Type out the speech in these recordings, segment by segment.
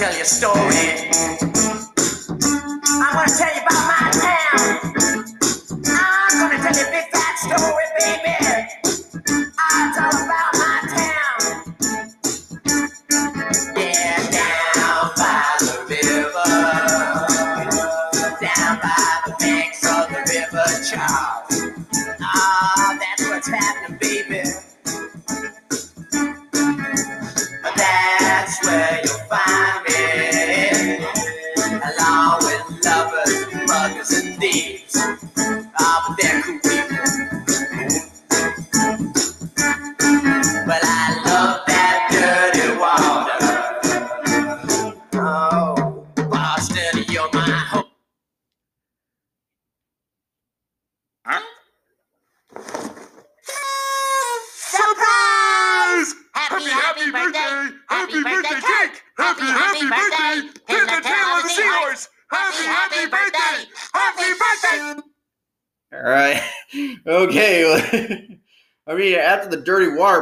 tell your story.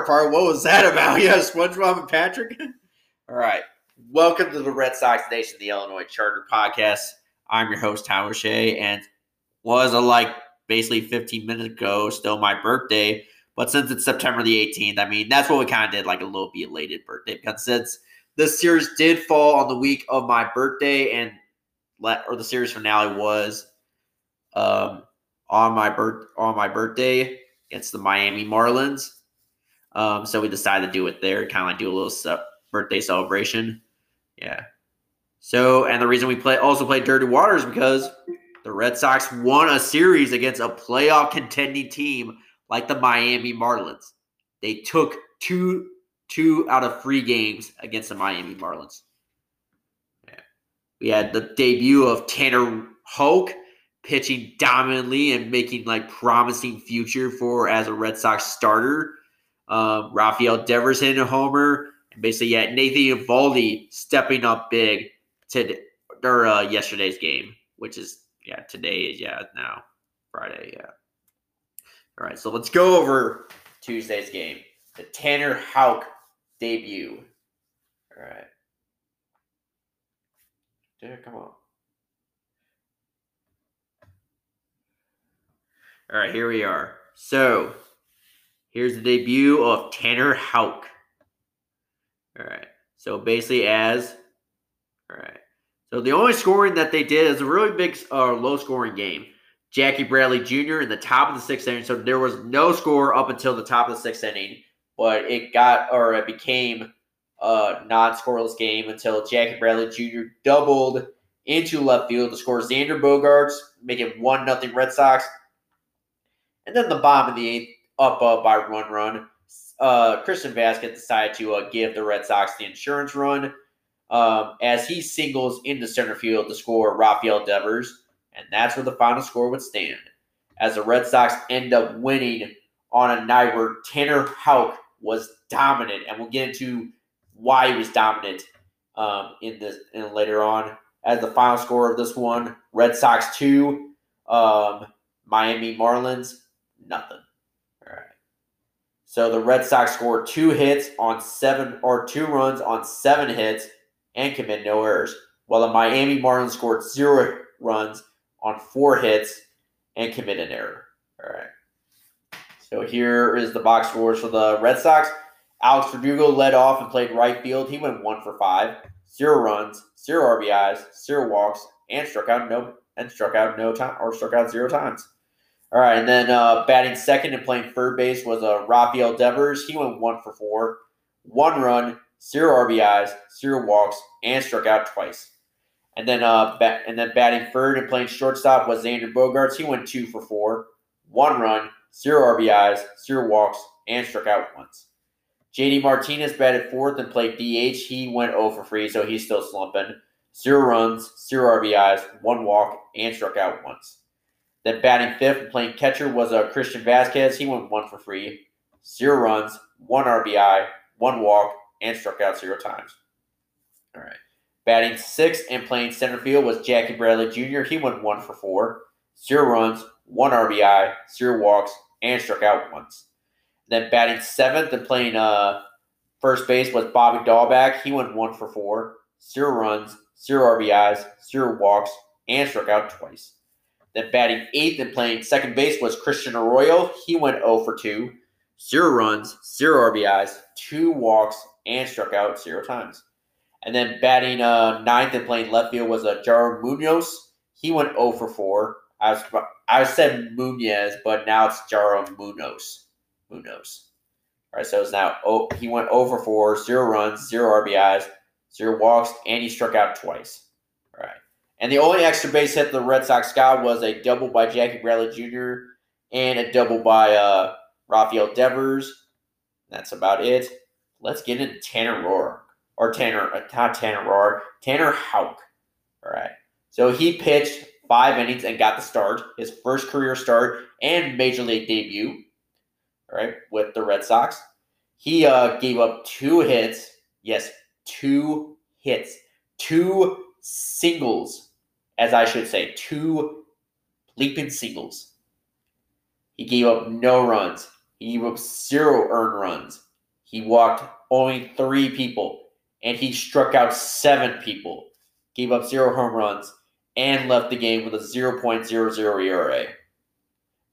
Part, what was that about? Yeah, SpongeBob and Patrick. All right. Welcome to the Red Sox Nation, the Illinois Charter Podcast. I'm your host, Tyler Shea, and was a like basically 15 minutes ago, still my birthday. But since it's September the 18th, I mean, that's what we kind of did, like a little belated birthday. Because since this series did fall on the week of my birthday, and let or the series finale was um on my birth on my birthday against the Miami Marlins. Um, so we decided to do it there, kind of like do a little ce- birthday celebration. Yeah. So, and the reason we play also played Dirty Water is because the Red Sox won a series against a playoff contending team like the Miami Marlins. They took two two out of three games against the Miami Marlins. Yeah. We had the debut of Tanner Houck pitching dominantly and making like promising future for as a Red Sox starter. Um, Rafael Devers hitting a homer, and basically, yeah, Nathan Eovaldi stepping up big to or uh, yesterday's game, which is yeah today is yeah now Friday yeah. All right, so let's go over Tuesday's game, the Tanner Houck debut. All right, dude, come on. All right, here we are. So, here's the debut of Tanner Houck. All right. So basically, as all right. So the only scoring that they did is a really big, uh, low-scoring game. Jackie Bradley Jr. in the top of the sixth inning. So there was no score up until the top of the sixth inning, but it got or it became a non-scoreless game until Jackie Bradley Jr. doubled into left field to score Xander Bogaerts, making one nothing Red Sox. And then the bomb in the eighth, up uh, by one run. Uh, Christian Vasquez decided to uh, give the Red Sox the insurance run um, as he singles into center field to score Rafael Devers. And that's where the final score would stand. As the Red Sox end up winning on a night where Tanner Houck was dominant. And we'll get into why he was dominant um, in this in later on. As the final score of this one, Red Sox 2, um, Miami Marlins, nothing. So the Red Sox scored two hits on seven or two runs on seven hits and commit no errors, while the Miami Marlins scored zero runs on four hits and commit an error. All right. So here is the box scores for the Red Sox. Alex Verdugo led off and played right field. He went one for five, zero runs, zero RBIs, zero walks, and struck out no and struck out no time or struck out zero times. All right, and then uh, batting second and playing third base was uh, Rafael Devers. He went one for four, one run, zero RBIs, zero walks, and struck out twice. And then uh, bat, and then batting third and playing shortstop was Xander Bogaerts. He went two for four, one run, zero RBIs, zero walks, and struck out once. JD Martinez batted fourth and played DH. He went 0 for 3, so he's still slumping. Zero runs, zero RBIs, one walk, and struck out once. Then batting fifth and playing catcher was uh, Christian Vasquez. He went one for three, zero runs, one RBI, one walk, and struck out zero times. All right. Batting sixth and playing center field was Jackie Bradley Jr. He went one for four, zero runs, one RBI, zero walks, and struck out once. Then batting seventh and playing uh, first base was Bobby Dalbec. He went one for four, zero runs, zero RBIs, zero walks, and struck out twice. Then batting eighth and playing second base was Christian Arroyo. He went 0 for 2, zero runs, zero RBIs, two walks, and struck out zero times. And then batting uh, ninth and playing left field was uh, Yairo Munoz. He went 0 for 4. I was I said Munoz, but now it's Yairo Munoz. Munoz. All right, so it's now oh, he went over four, zero runs, zero RBIs, zero walks, and he struck out twice. And the only extra base hit the Red Sox got was a double by Jackie Bradley Jr. and a double by uh, Rafael Devers. That's about it. Let's get into Tanner Roar or Tanner, uh, not Tanner Roar, Tanner Houck. All right, so he pitched five innings and got the start, his first career start and major league debut all right, with the Red Sox. He uh, gave up two hits. Yes, two hits. Two singles, as I should say. Two leaping singles. He gave up no runs. He gave up zero earned runs. He walked only three people. And he struck out seven people. Gave up zero home runs. And left the game with a 0.00 ERA.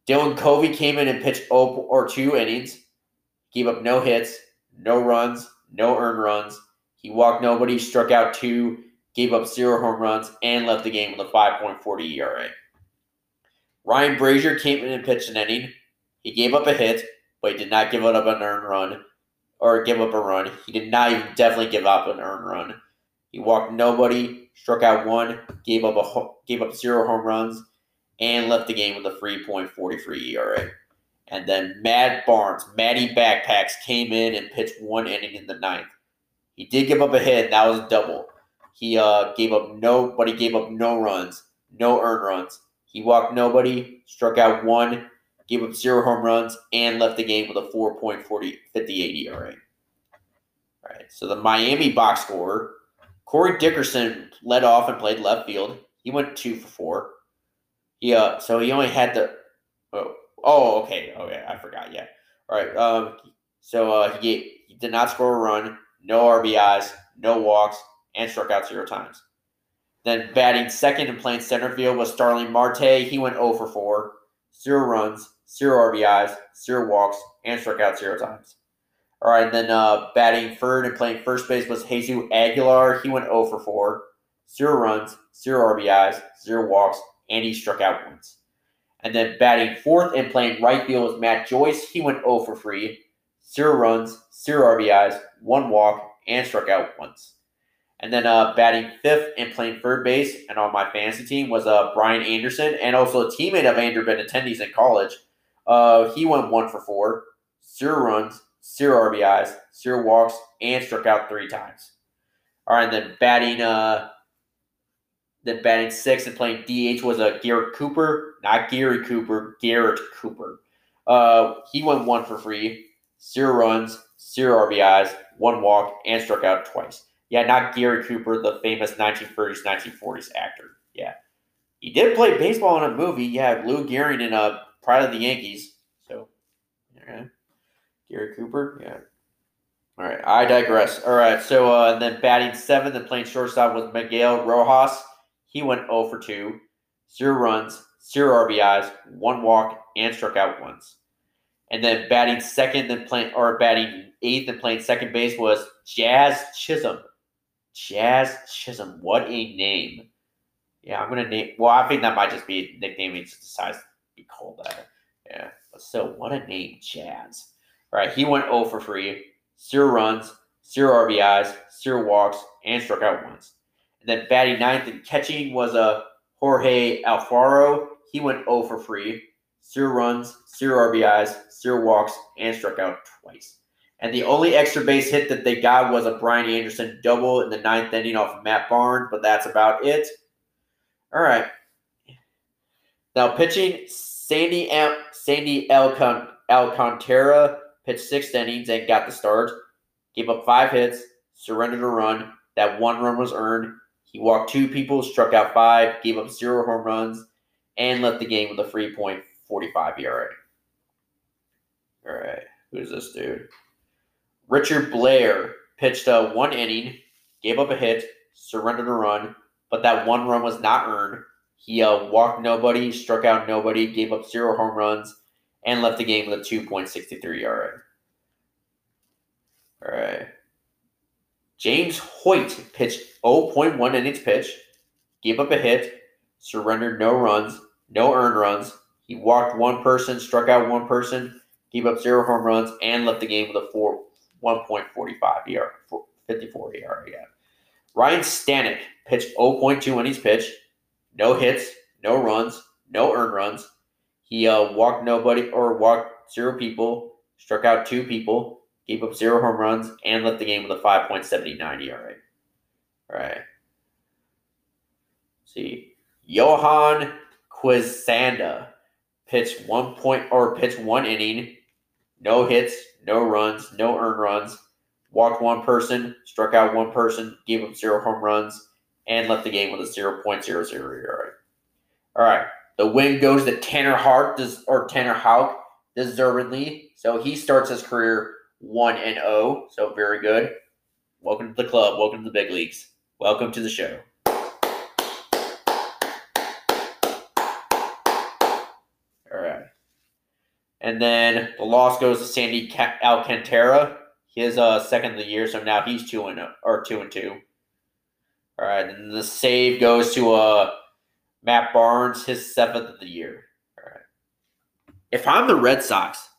Dylan Covey came in and pitched 0 or 2 innings, gave up no hits, no runs, no earned runs. He walked nobody, struck out two, gave up zero home runs, and left the game with a 5.40 ERA. Ryan Brasier came in and pitched an inning. He gave up a hit, but he did not give up an earned run or give up a run. He did not even definitely give up an earned run. He walked nobody, struck out one, gave up a gave up zero home runs, and left the game with a 3.43 ERA. And then Matt Barnes, Matty Backpacks came in and pitched one inning in the ninth. He did give up a hit, that was a double. He uh, gave up no, but he gave up no runs, no earned runs. He walked nobody, struck out one, gave up zero home runs, and left the game with a 4.40 58 ERA. All right, so the Miami box score, Corey Dickerson led off and played left field. He went two for four. Yeah, so he only had the. Oh, oh, okay, okay, I forgot. Yeah, all right. Um, so uh, he he did not score a run, no RBIs, no walks, and struck out zero times. Then batting second and playing center field was Starling Marte. He went 0 for 4, zero runs, zero RBIs, zero walks, and struck out zero times. All right, then uh, batting third and playing first base was Jesus Aguilar. He went 0 for 4, zero runs, zero RBIs, zero walks, and he struck out once. And then batting fourth and playing right field was Matt Joyce. He went 0 for 3, zero runs, zero RBIs, one walk, and struck out once. And then uh, batting fifth and playing third base and on my fantasy team was uh, Brian Anderson and also a teammate of Andrew Benintendi's in college. Uh, he went one for four, zero runs, zero RBIs, zero walks, and struck out three times. All right, and then batting uh, then batting sixth and playing DH was a uh, Garrett Cooper, not Gary Cooper, Garrett Cooper. Uh, he went one for free, zero runs, zero RBIs, one walk, and struck out twice. Yeah, not Gary Cooper, the famous 1930s, 1940s actor. Yeah. He did play baseball in a movie. Yeah, Lou Gehrig in uh, Pride of the Yankees. So, yeah. Gary Cooper, yeah. All right, I digress. All right, so uh, then batting seventh and playing shortstop was Miguel Rojas. He went 0 for 2, zero runs, zero RBIs, one walk, and struck out once. And then batting second and playing or batting eighth and playing second base was Jazz Chisholm. Jazz Chisholm. What a name. Yeah, I'm gonna name well, I think that might just be a nickname he just decides to be called that. Yeah. But still, what a name, Jazz. All right, he went 0 for 3, zero runs, zero RBIs, zero walks, and struck out once. And then batting ninth and catching was a uh, Jorge Alfaro. He went 0 for 3, zero runs, zero RBIs, zero walks, and struck out twice. And the only extra base hit that they got was a Brian Anderson double in the ninth inning off of Matt Barnes, but that's about it. All right. Now pitching, Sandy Al- Sandy Alcon- Alcantara pitched six innings and got the start. Gave up five hits, surrendered a run. That one run was earned. He walked two people, struck out five, gave up zero home runs, and left the game with a 3.45 ERA. All right, who's this dude? Richard Blair pitched a one inning, gave up a hit, surrendered a run, but that one run was not earned. He uh, walked nobody, struck out nobody, gave up zero home runs, and left the game with a 2.63 ERA. All right. James Hoyt pitched 0.1 innings pitch, gave up a hit, surrendered no runs, no earned runs. He walked one person, struck out one person, gave up zero home runs, and left the game with a four, 1.45 ERA, 54 ERA. Yeah. Ryan Stanek pitched 0.2 innings pitch, no hits, no runs, no earned runs. He uh, walked nobody or walked zero people, struck out two people, gave up zero home runs, and left the game with a 5.79 ERA. All right. see. Johan Quizanda pitched one point or pitched one inning, no hits, no runs, no earned runs, walked one person, struck out one person, gave up zero home runs, and left the game with a 0.00 ERA. All right. The win goes to Tanner Hart or Tanner Houck deservedly. So he starts his career 1 and 0. So very good. Welcome to the club. Welcome to the big leagues. Welcome to the show. All right. And then the loss goes to Sandy Alcantara. His uh, second of the year, so now he's two and or two and two. All right, and the save goes to uh Matt Barnes, his seventh of the year. All right. If I'm the Red Sox,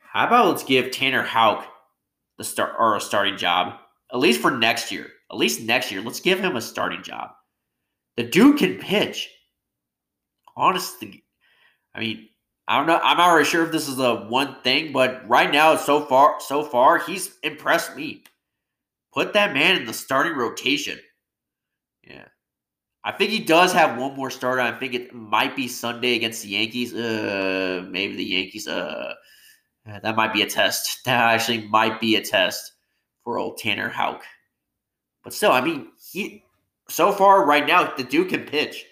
how about let's give Tanner Houck the start or a starting job at least for next year. At least next year, let's give him a starting job. The dude can pitch. Honestly, I mean, I don't know. I'm not really sure if this is the one thing, but right now, so far, so far, he's impressed me. Put that man in the starting rotation. Yeah. I think he does have one more start. I think it might be Sunday against the Yankees. Uh, maybe the Yankees. Uh, that might be a test. That actually might be a test for old Tanner Houck. But still, I mean, he so far right now the dude can pitch.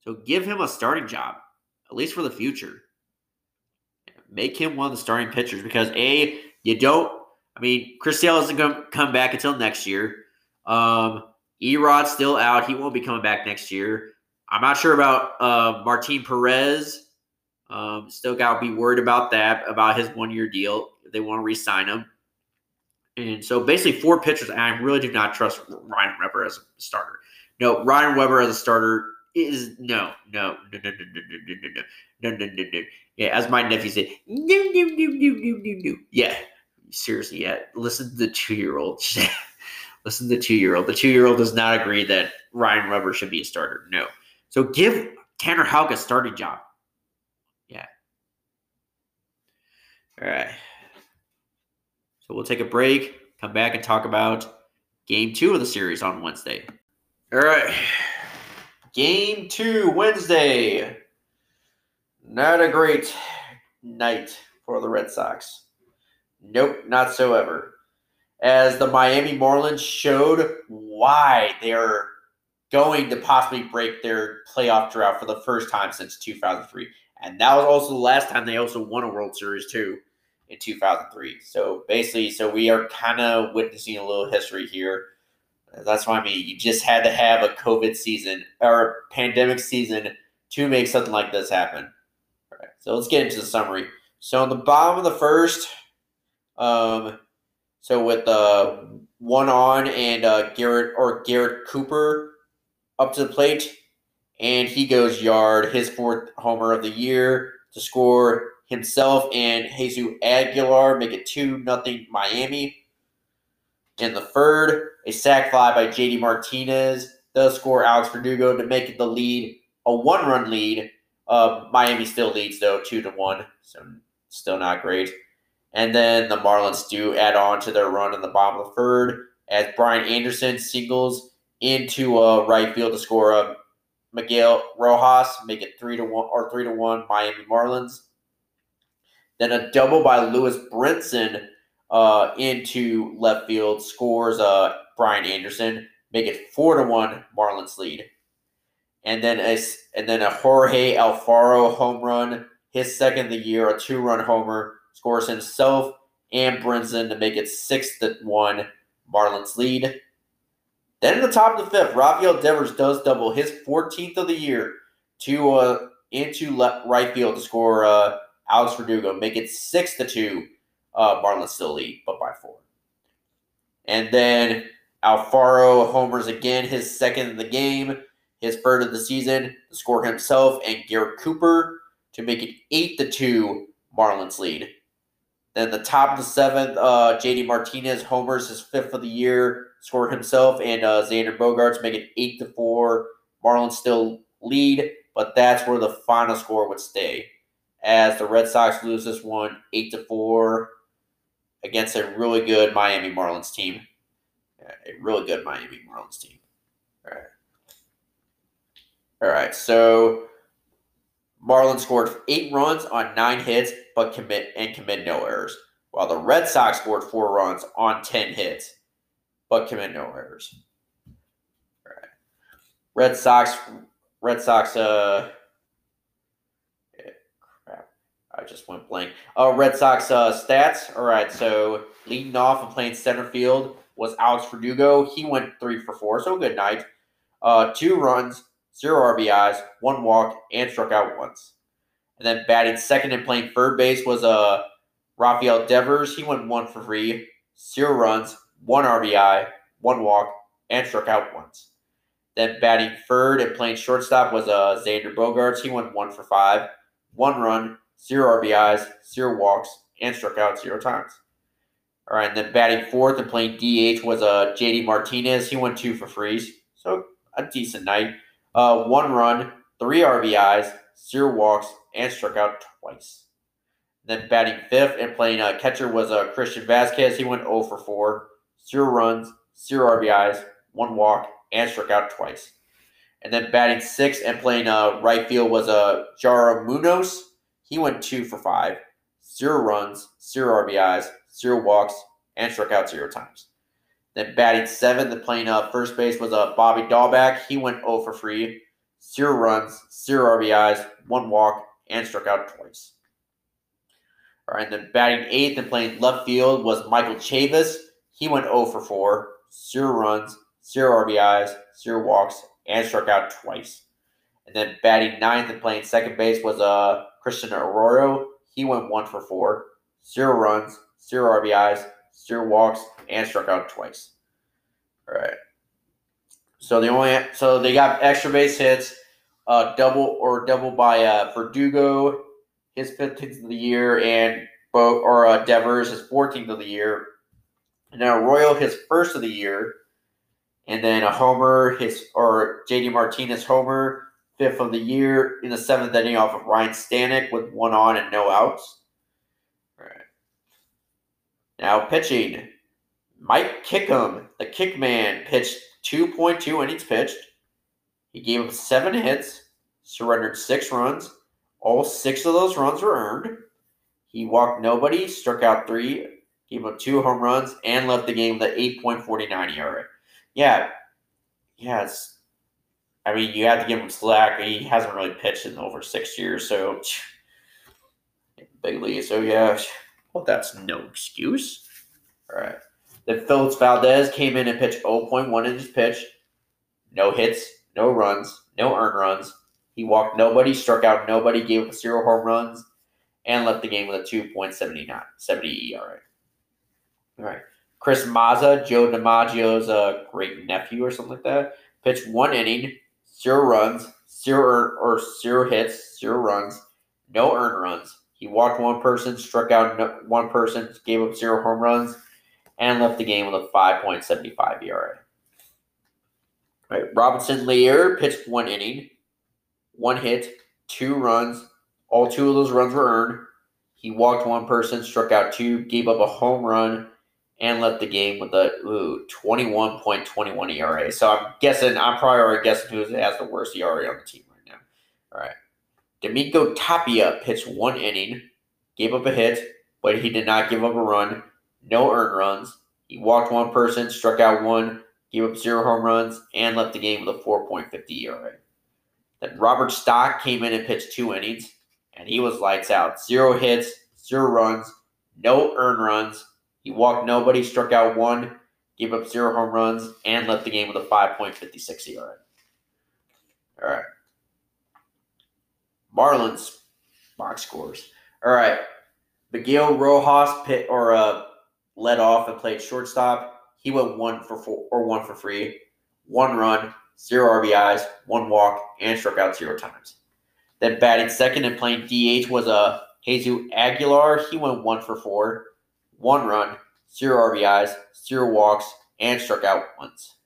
So give him a starting job, at least for the future. Make him one of the starting pitchers because a you don't. I mean, Chris Sale isn't going to come back until next year. Um, Erod's still out. He won't be coming back next year. I'm not sure about uh, Martin Perez. Um, still got to be worried about that, about his one year deal. They want to re sign him. And so basically, four pitchers. I really do not trust Ryan Weber as a starter. No, Ryan Weber as a starter is no, no, no, no, no, no, no, no, no, no, no, no. Yeah, as my nephew said, no, no, no, no, no, no, no. Yeah, seriously, yeah. Listen to the two year old. Listen to the two year old. The two year old does not agree that Ryan Weber should be a starter. No. So give Tanner Houck a starting job. Yeah. All right. So we'll take a break, come back and talk about game two of the series on Wednesday. All right. Game two, Wednesday. Not a great night for the Red Sox. Nope, not so ever as the Miami Marlins showed why they're going to possibly break their playoff drought for the first time since 2003. And that was also the last time they also won a World Series too in 2003. So basically, so we are kind of witnessing a little history here. That's what I mean. You just had to have a COVID season or pandemic season to make something like this happen. All right. So let's get into the summary. So on the bottom of the first, um, so with uh, one on and uh, Garrett or Garrett Cooper up to the plate, and he goes yard, his fourth homer of the year to score himself and Jesus Aguilar make it two nothing Miami. In the third, a sac fly by JD Martinez does score Alex Verdugo to make it the lead, a one run lead. Uh, Miami still leads though two to one, so still not great. And then the Marlins do add on to their run in the bottom of the third as Brian Anderson singles into a right field to score a Miguel Rojas, make it three to one or three to one Miami Marlins. Then a double by Lewis Brinson uh, into left field scores uh, Brian Anderson, make it four to one Marlins lead. And then a and then a Jorge Alfaro home run, his second of the year, a two run homer scores himself and Brinson to make it six to one Marlins lead. Then in the top of the fifth, Rafael Devers does double his 14th of the year to uh, into left, right field to score uh, Alex Verdugo, make it six to two. Uh, Marlins still lead, but by four. And then Alfaro homers again, his second of the game, his third of the season, to score himself and Garrett Cooper to make it eight to two. Marlins lead. Then the top of the seventh, uh, JD Martinez homers his fifth of the year, score himself and uh, Xander Bogaerts make it eight to four. Marlins still lead, but that's where the final score would stay, as the Red Sox lose this one eight to four against a really good Miami Marlins team. A really good Miami Marlins team. All right. All right. So Marlins scored eight runs on nine hits, but commit and commit no errors. While the Red Sox scored four runs on ten hits, but commit no errors. All right. Red Sox. Red Sox. Uh. I just went blank. Uh, Red Sox uh, stats. All right. So leading off and playing center field was Alex Verdugo. He went three for four, so good night. Uh, two runs, zero RBIs, one walk, and struck out once. And then batting second and playing third base was uh, Rafael Devers. He went one for three, zero runs, one RBI, one walk, and struck out once. Then batting third and playing shortstop was uh, Xander Bogaerts. He went one for five, one run, zero RBIs, zero walks, and struck out zero times. All right, and then batting fourth and playing DH was uh, JD Martinez. He went two for threes, so a decent night. Uh, one run, three RBIs, zero walks, and struck out twice. Then batting fifth and playing uh, catcher was uh, Christian Vasquez. He went 0 for 4, zero runs, zero RBIs, one walk, and struck out twice. And then batting sixth and playing uh, right field was uh, Yairo Munoz. He went 2 for five, zero runs, zero RBIs, zero walks, and struck out zero times. Then batting seventh and playing uh, first base was uh, Bobby Dalbec. He went 0 for 3, zero runs, zero RBIs, one walk, and struck out twice. All right, and then batting eighth and playing left field was Michael Chavis. He went 0 for 4, zero runs, zero RBIs, zero walks, and struck out twice. And then batting ninth and playing second base was uh, Christian Arroyo. He went 1 for four, zero runs, zero RBIs, zero walks, and struck out twice. All right. So the only so they got extra base hits, uh, double or double by uh, Verdugo, his 15th of the year, and Bo or uh, Devers his 14th of the year. And now Royal his first of the year, and then a homer his or JD Martinez homer fifth of the year in the seventh inning off of Ryan Stanek with one on and no outs. All right. Now pitching, Mike Kickham, the kick man, pitched 2.2 innings pitched. He gave up seven hits, surrendered six runs. All six of those runs were earned. He walked nobody, struck out three, gave up two home runs, and left the game with an 8.49 ERA. Yeah, yeah. I mean, you have to give him slack. He hasn't really pitched in over six years, so big league. So yeah, well, that's no excuse. All right. Then Phillips Valdez came in and pitched 0.1 innings pitched. No hits, no runs, no earned runs. He walked nobody, struck out nobody, gave up zero home runs, and left the game with a 2.79 70 ERA. All right. Chris Mazza, Joe DiMaggio's uh, great nephew or something like that, pitched one inning, zero runs, zero earn, or zero hits, zero runs, no earned runs. He walked one person, struck out one person, gave up zero home runs, and left the game with a 5.75 ERA. All right, Robinson Leyer pitched one inning, one hit, two runs. All two of those runs were earned. He walked one person, struck out two, gave up a home run, and left the game with a ooh, 21.21 ERA. So I'm guessing, I'm probably already guessing who has the worst ERA on the team right now. All right. Domingo Tapia pitched one inning, gave up a hit, but he did not give up a run. No earned runs. He walked one person, struck out one, gave up zero home runs, and left the game with a 4.50 ERA. Then Robert Stock came in and pitched two innings, and he was lights out. Zero hits, zero runs, no earned runs. He walked nobody, struck out one, gave up zero home runs, and left the game with a 5.56 ERA. All right. Marlins box scores. All right. Miguel Rojas pit or uh, led off and played shortstop. He went one for four or one for three, one run, zero RBIs, one walk, and struck out zero times. Then batting second and playing DH was a uh, Jesus Aguilar. He went one for four, one run, zero RBIs, zero walks, and struck out once.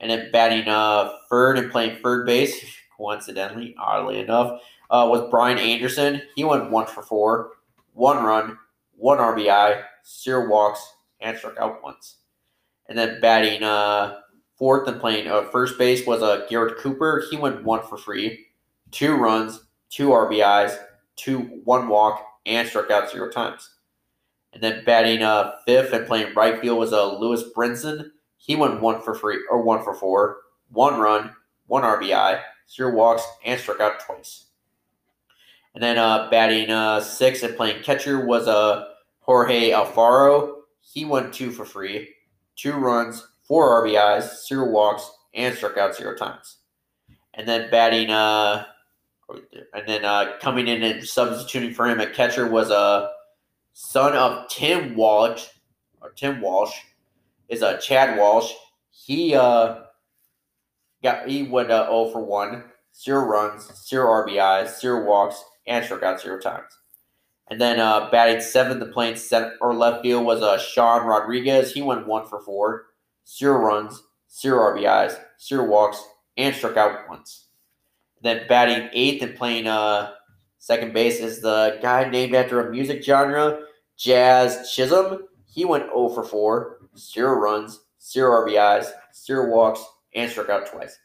And then batting uh, third and playing third base, coincidentally, oddly enough, uh, was Brian Anderson. He went one for four, one run, one RBI, zero walks, and struck out once. And then batting uh, fourth and playing uh, first base was uh, Garrett Cooper. He went one for three, two runs, two RBIs, two one walk, and struck out zero times. And then batting uh, fifth and playing right field was uh, Lewis Brinson. He went one for three or one for four, one run, one RBI, zero walks, and struck out twice. And then uh, batting uh, sixth and playing catcher was uh, Jorge Alfaro. He went two for three, two runs, four RBIs, zero walks, and struck out zero times. And then batting, uh, and then uh, coming in and substituting for him at catcher was a uh, son of Tim Wallach, or Tim Wallach, is a uh, Chad Wallach. He uh got he went uh, 0 for 1, zero runs, zero RBIs, zero walks, and struck out zero times. And then uh, batting seventh the playing center or left field was uh, Sean Rodriguez. He went one for four, zero runs, zero RBIs, zero walks, and struck out once. Then batting eighth and playing uh, second base is the guy named after a music genre, Jazz Chisholm. He went 0 for 4, zero runs, zero RBIs, zero walks, and struck out twice.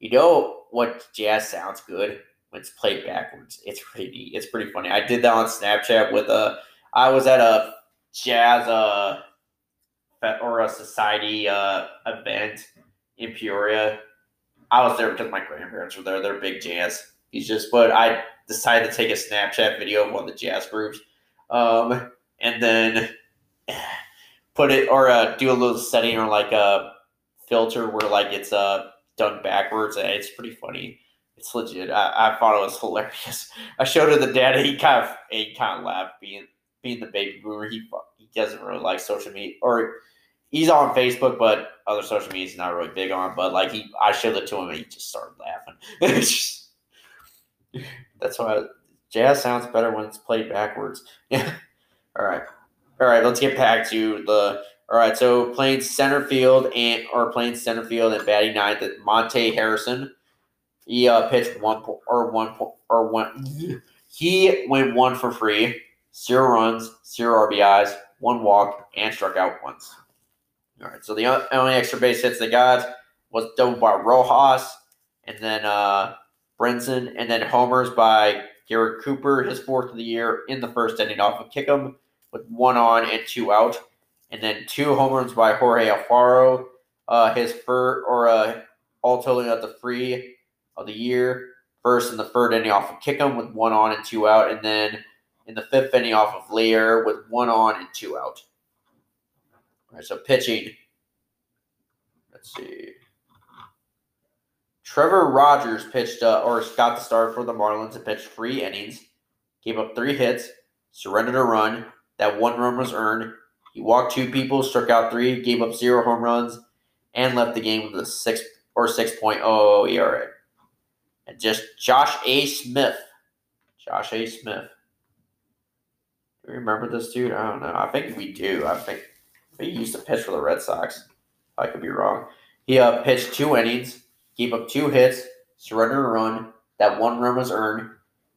You know what jazz sounds good? when it's played backwards. It's pretty it's pretty funny. I did that on Snapchat with a I was at a jazz uh or a society uh event in Peoria. I was there because my grandparents were there. They're big jazz. He's just but I decided to take a Snapchat video of one of the jazz groups. Um and then put it or uh, do a little setting or like a filter where like it's uh done backwards and it's pretty funny it's legit. I, I thought it was hilarious. I showed it to the dad. He kind of he kind of laughed being being the baby boomer. He he doesn't really like social media or he's on Facebook, but other social media he's not really big on. But like he, I showed it to him and he just started laughing. that's why jazz sounds better when it's played backwards. Yeah. all right, all right. Let's get back to the. All right, so playing center field and or playing center field and batting ninth at Monte Harrison he uh, pitched one or one or one. He went one for free, zero runs, zero RBIs, one walk, and struck out once. All right, so the only extra base hits they got was double by Rojas, and then uh, Brinson, and then homers by Garrett Cooper, his fourth of the year in the first inning off of Kickham with one on and two out, and then two home runs by Jorge Alfaro, uh, his first or uh, all totaling at the three of the year. First in the third inning off of Kickham with one on and two out, and then in the fifth inning off of Leyer with one on and two out. All right, so pitching. Let's see. Trevor Rogers pitched uh, or got the start for the Marlins and pitched three innings, gave up three hits, surrendered a run. That one run was earned. He walked two people, struck out three, gave up zero home runs, and left the game with a six or 6.00 point oh ERA. And just Josh A. Smith. Josh A. Smith. Do we remember this dude? I don't know. I think we do. I think, I think he used to pitch for the Red Sox. I could be wrong. He uh, pitched two innings, gave up two hits, surrendered a run. That one run was earned.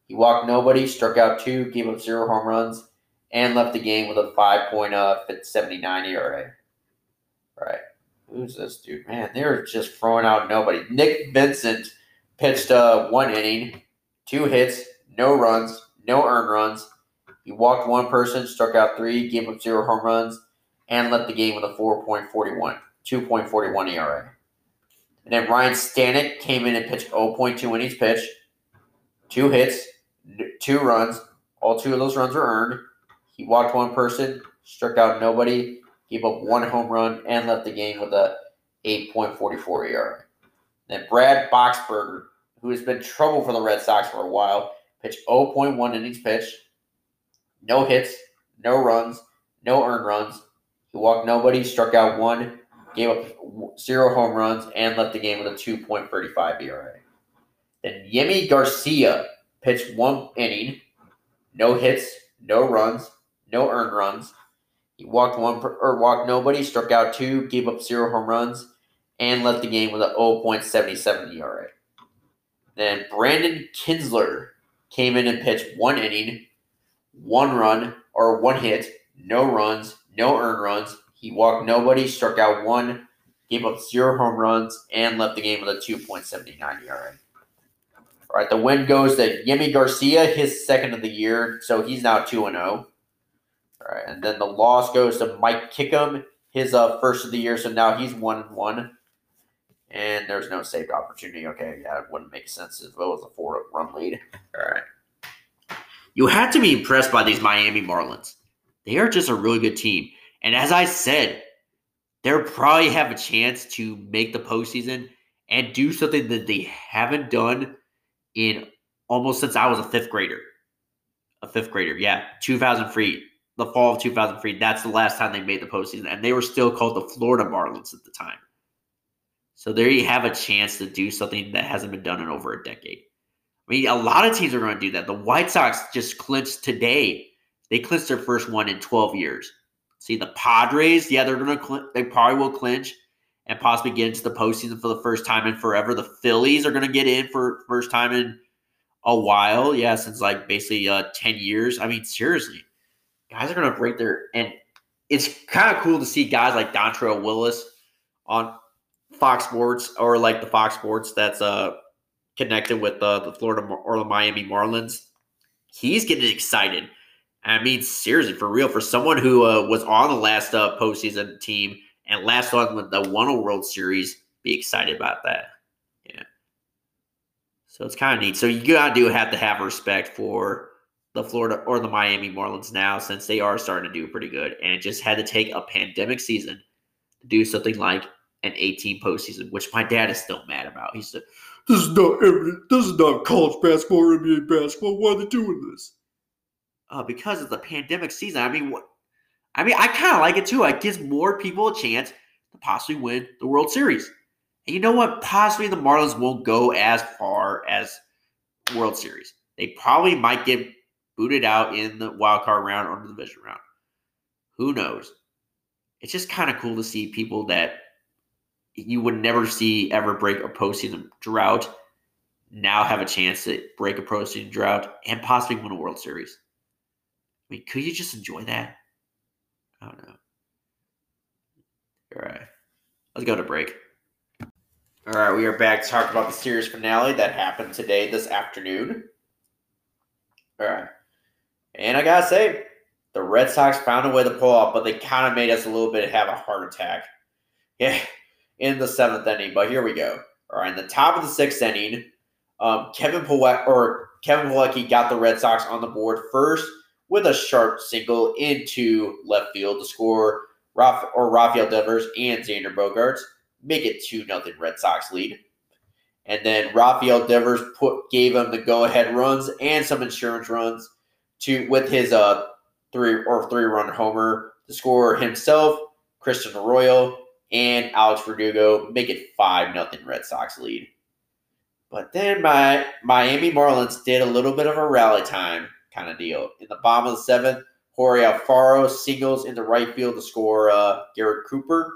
He walked nobody, struck out two, gave up zero home runs, and left the game with a 5.79 ERA. Right. Who's this dude? Man, they're just throwing out nobody. Nick Vincent pitched uh, one inning, two hits, no runs, no earned runs. He walked one person, struck out three, gave up zero home runs, and left the game with a 4.41, 2.41 ERA. And then Ryan Stanek came in and pitched 0.2 innings pitch, two hits, two runs. All two of those runs were earned. He walked one person, struck out nobody, gave up one home run, and left the game with a 8.44 ERA. Then Brad Boxberger, who has been trouble for the Red Sox for a while, pitched 0.1 innings pitch, no hits, no runs, no earned runs. He walked nobody, struck out one, gave up zero home runs, and left the game with a 2.35 ERA. Then Yimi Garcia pitched one inning, no hits, no runs, no earned runs. He walked one or walked nobody, struck out two, gave up zero home runs, and left the game with a 0.77 ERA. Then Brandon Kintzler came in and pitched one inning, one run or one hit, no runs, no earned runs. He walked nobody, struck out one, gave up zero home runs, and left the game with a 2.79 ERA. All right, the win goes to Yimi Garcia, his second of the year, so he's now 2 and 0. All right, and then the loss goes to Mike Kickham, his uh, first of the year, so now he's 1 1. And there's no saved opportunity. Okay, yeah, it wouldn't make sense if it was a four run lead. All right. You had to be impressed by these Miami Marlins. They are just a really good team. And as I said, they'll probably have a chance to make the postseason and do something that they haven't done in almost since I was a fifth grader. A fifth grader, yeah. 2003, the fall of 2003. That's the last time they made the postseason. And they were still called the Florida Marlins at the time. So there you have a chance to do something that hasn't been done in over a decade. I mean, a lot of teams are going to do that. The White Sox just clinched today. They clinched their first one in 12 years. See, the Padres, yeah, they're to cl- they probably will clinch and possibly get into the postseason for the first time in forever. The Phillies are to get in for first time in a while. Yeah, since like basically uh, 10 years. I mean, seriously, guys are to break their and it's kind of cool to see guys like Dontrelle Willis on Fox Sports or like the Fox Sports that's uh connected with uh, the Florida or the Miami Marlins. He's getting excited. I mean, seriously, for real, for someone who uh, was on the last uh, postseason team and last on with the one World Series, be excited about that. Yeah. So it's kind of neat. So you gotta do have to have respect for the Florida or the Miami Marlins now, since they are starting to do pretty good, and it just had to take a pandemic season to do something like an 18 postseason, which my dad is still mad about. He said, "This is not evident. This is not college basketball or NBA basketball. Why are they doing this?" Uh, because of the pandemic season. I mean, what? I mean, I kind of like it too. It gives more people a chance to possibly win the World Series. And you know what? Possibly the Marlins won't go as far as World Series. They probably might get booted out in the wild card round or the division round. Who knows? It's just kind of cool to see people that you would never see ever break a postseason drought now have a chance to break a postseason drought and possibly win a World Series. I mean, could you just enjoy that? I don't know. All right, let's go to break. All right, we are back to talk about the series finale that happened today, this afternoon. All right, and I gotta say, the Red Sox found a way to pull off, but they kind of made us a little bit have a heart attack. Yeah, in the seventh inning. But here we go. All right, in the top of the sixth inning, um, Kevin Pawek or Kevin Plawecki got the Red Sox on the board first with a sharp single into left field to score Raf- or Rafael Devers and Xander Bogaerts make it two nothing Red Sox lead. And then Rafael Devers put gave him the go ahead runs and some insurance runs to with his uh three or three run homer to score himself, Christian Arroyo, and Alex Verdugo make it 5 nothing Red Sox lead. But then my Miami Marlins did a little bit of a rally time kind of deal. In the bottom of the seventh, Jorge Alfaro singles in the right field to score uh, Garrett Cooper,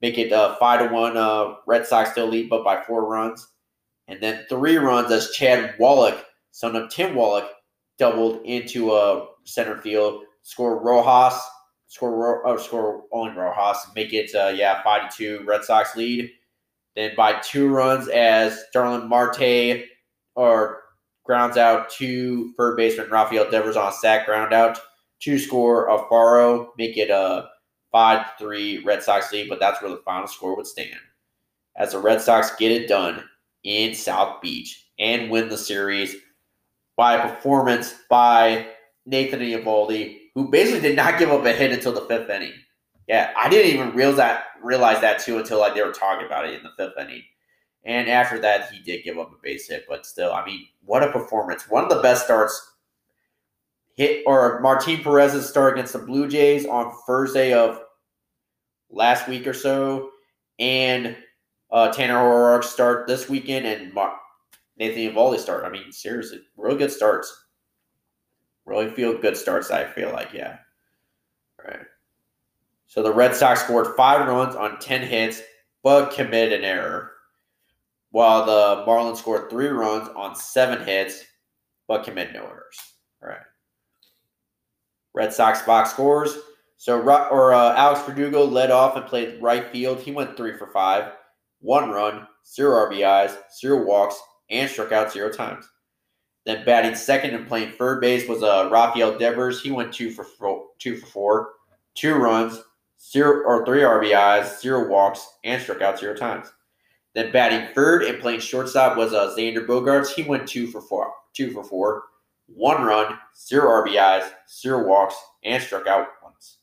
make it uh, five to one. Uh, Red Sox still lead, but by four runs. And then three runs as Chad Wallach, son of Tim Wallach, doubled into a uh, center field, score Rojas score oh, score Owen Rojas, make it uh, yeah five to two Red Sox lead. Then by two runs as Darlin Marte or grounds out to third baseman Rafael Devers on a sack ground out to score Alfaro, make it a five three Red Sox lead. But that's where the final score would stand as the Red Sox get it done in South Beach and win the series by a performance by Nathan Eovaldi who basically did not give up a hit until the fifth inning. Yeah, I didn't even realize that realize that too until like they were talking about it in the fifth inning. And after that, he did give up a base hit, but still, I mean, what a performance! One of the best starts. Hit or Martin Perez's start against the Blue Jays on Thursday of last week or so, and uh, Tanner O'Rourke start this weekend, and Mar- Nathan Eovaldi start. I mean, seriously, really good starts. Really feel good starts. I feel like, yeah. All right. So the Red Sox scored five runs on ten hits, but committed an error while the Marlins scored three runs on seven hits, but commit no errors. All right. Red Sox box scores. So, or uh, Alex Verdugo led off and played right field. He went three for five, one run, zero RBIs, zero walks, and struck out zero times. Then batting second and playing third base was uh, Rafael Devers. He went two for four, two for four, two runs, zero or three RBIs, zero walks, and struck out zero times. Then batting third and playing shortstop was uh, Xander Bogaerts. He went two for four, two for four, one run, zero RBIs, zero walks, and struck out once.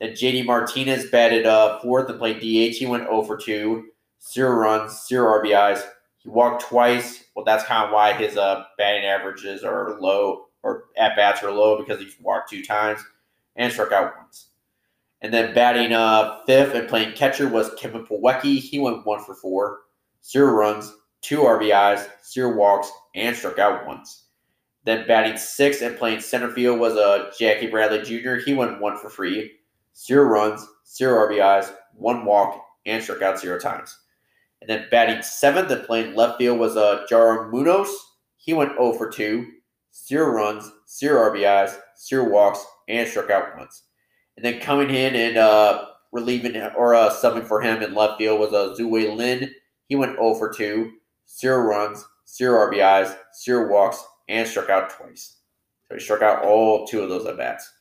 Then JD Martinez batted uh, fourth and played DH. He went 0 for 2, zero runs, zero RBIs. He walked twice. Well, that's kind of why his uh, batting averages are low or at bats are low because he's walked two times and struck out once. And then batting uh, fifth and playing catcher was Kevin Plawecki. He went one for four zero runs, two RBIs, zero walks, and struck out once. Then batting sixth and playing center field was a uh, Jackie Bradley Jr. He went one for free, zero runs, zero RBIs, one walk, and struck out zero times. And then batting seventh and playing left field was a uh, Yairo Munoz. He went 0 for 2, zero runs, zero RBIs, zero walks, and struck out once. And then coming in and uh, relieving or uh, subbing for him in left field was a uh, Tzu-Wei Lin. He went 0 for 2, 0 runs, 0 RBIs, 0 walks, and struck out twice. So he struck out all two of those at bats.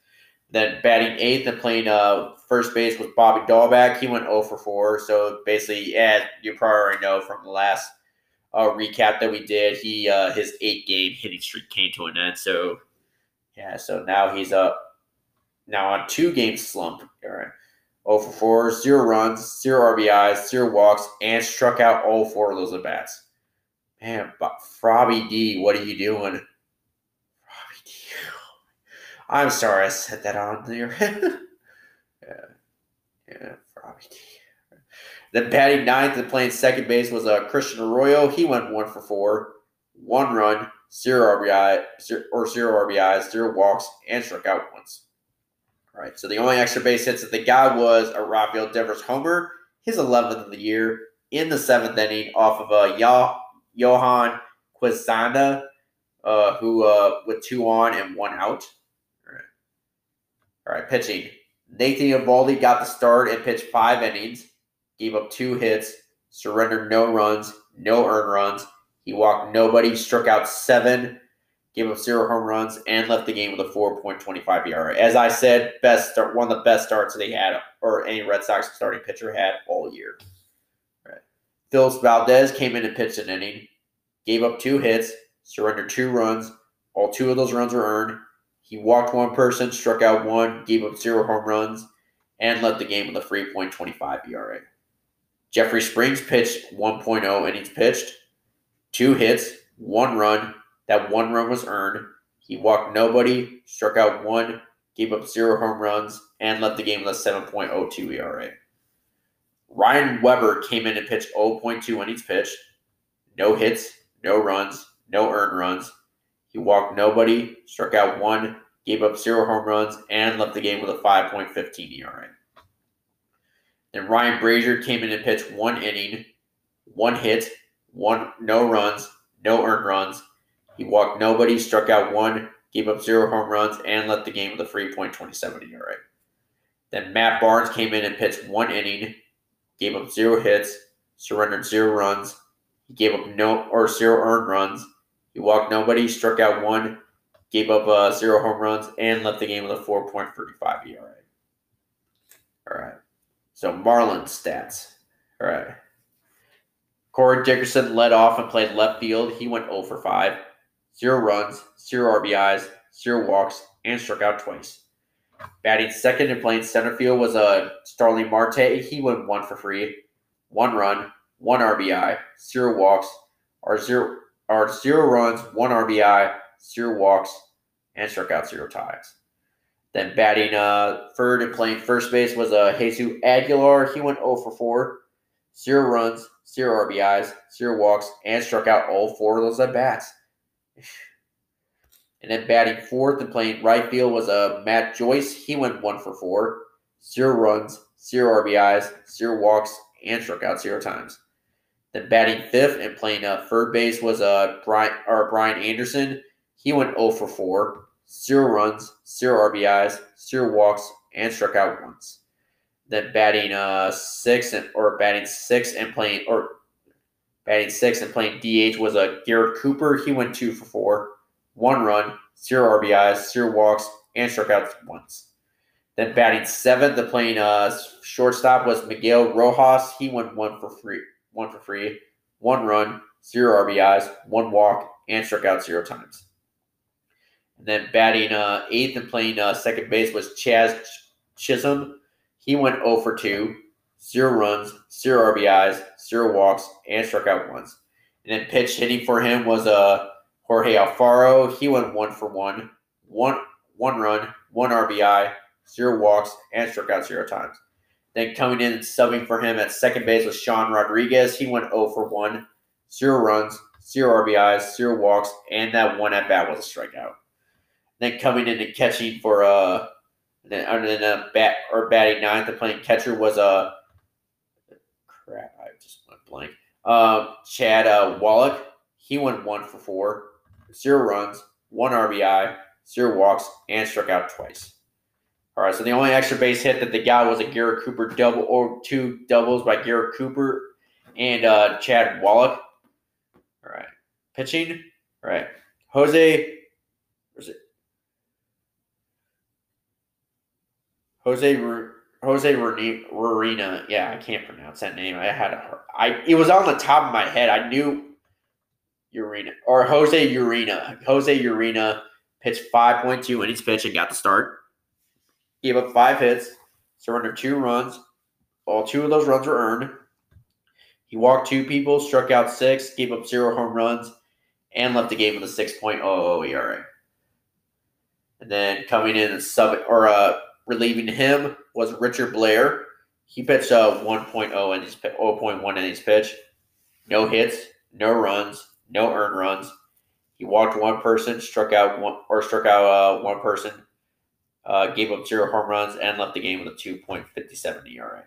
Then batting eighth and playing uh, first base was Bobby Dalbec. He went 0 for 4. So basically, as you probably already know from the last uh, recap that we did, he uh, his eight game hitting streak came to an end. So yeah, so now he's up now on two game slump. All right. 0 for 4, 0 runs, 0 RBIs, 0 walks, and struck out all four of those at bats. Man, but Frobby D, what are you doing? Frobby D. I'm sorry I said that on there. yeah. Yeah, Frobby D. Then batting ninth and playing second base was uh, Christian Arroyo. He went one for four, one run, zero RBI, zero, or zero RBIs, zero walks, and struck out once. Right. So the only extra base hits that they got was a Rafael Devers homer, his 11th of the year, in the seventh inning off of a uh, Johan Quezada, uh, who uh, with two on and one out. All right. All right, pitching. Nathan Eovaldi got the start and pitched five innings, gave up two hits, surrendered no runs, no earned runs. He walked nobody, struck out seven, gave up zero home runs, and left the game with a 4.25 ERA. As I said, best start, one of the best starts they had, or any Red Sox starting pitcher had all year. Right. Phillips Valdez came in and pitched an inning, gave up two hits, surrendered two runs. All two of those runs were earned. He walked one person, struck out one, gave up zero home runs, and left the game with a 3.25 ERA. Jeffrey Springs pitched 1.0 innings pitched, two hits, one run, that one run was earned. He walked nobody, struck out one, gave up zero home runs, and left the game with a 7.02 ERA. Ryan Weber came in and pitched 0.2 innings pitched, no hits, no runs, no earned runs. He walked nobody, struck out one, gave up zero home runs, and left the game with a 5.15 ERA. Then Ryan Brasier came in and pitched one inning, one hit, one no runs, no earned runs, he walked nobody, struck out one, gave up zero home runs, and left the game with a 3.27 ERA. Then Matt Barnes came in and pitched one inning, gave up zero hits, surrendered zero runs. He gave up no or zero earned runs. He walked nobody, struck out one, gave up uh, zero home runs, and left the game with a 4.35 ERA. All right. So Marlins stats. All right. Corey Dickerson led off and played left field. He went 0 for 5 zero runs, zero RBIs, zero walks, and struck out twice. Batting second and playing center field was uh, Starling Marte. He went one for free, one run, one RBI, zero walks, or zero or zero runs, one RBI, zero walks, and struck out zero times. Then batting uh, third and playing first base was uh, Jesus Aguilar. He went 0 for 4, zero runs, zero RBIs, zero walks, and struck out all four of those at bats. And then batting fourth and playing right field was uh, Matt Joyce. He went one for four, zero runs, zero RBIs, zero walks, and struck out zero times. Then batting fifth and playing uh, third base was uh, Brian or Brian Anderson. He went 0 for 4, zero runs, zero RBIs, zero walks, and struck out once. Then batting uh six and or batting six and playing or batting six and playing DH was a Garrett Cooper. He went two for four, one run, zero RBIs, zero walks, and struck out once. Then batting seventh and playing uh shortstop was Miguel Rojas. He went one for free, one for free, one run, zero RBIs, one walk, and struck out zero times. And then batting uh, eighth and playing uh, second base was Jazz Chisholm. He went 0 for 2, zero runs, zero RBIs, zero walks, and struck out once. And then pitch hitting for him was uh, Jorge Alfaro. He went 1 for 1, one, one run, one RBI, zero walks, and struck out zero times. Then coming in and subbing for him at second base was Sean Rodriguez. He went 0 for 1, zero runs, zero RBIs, zero walks, and that one at bat was a strikeout. Then coming in and catching for uh then other than a bat or batting ninth and playing catcher was a uh, crap. I just went blank. Um, Chad uh, Wallach. He went one for four, zero runs, one RBI, zero walks, and struck out twice. All right, so the only extra base hit that they got was a Garrett Cooper double or two doubles by Garrett Cooper and uh, Chad Wallach. All right, pitching. All right, Jose. Where's it? Jose Jose Rarina. Yeah, I can't pronounce that name. I had a I it was on the top of my head. I knew Urena or Jose Urena. Jose Urena pitched 5.2 innings pitch and got the start. Gave up five hits, surrendered two runs. All two of those runs were earned. He walked two people, struck out six, gave up zero home runs, and left the game with a 6.00 ERA. And then coming in and sub or uh Relieving him was Richard Bleier. He pitched a uh, 1.0 innings, 0.1 innings pitch. No hits, no runs, no earned runs. He walked one person, struck out one or struck out uh, one person, uh, gave up zero home runs, and left the game with a 2.57 ERA.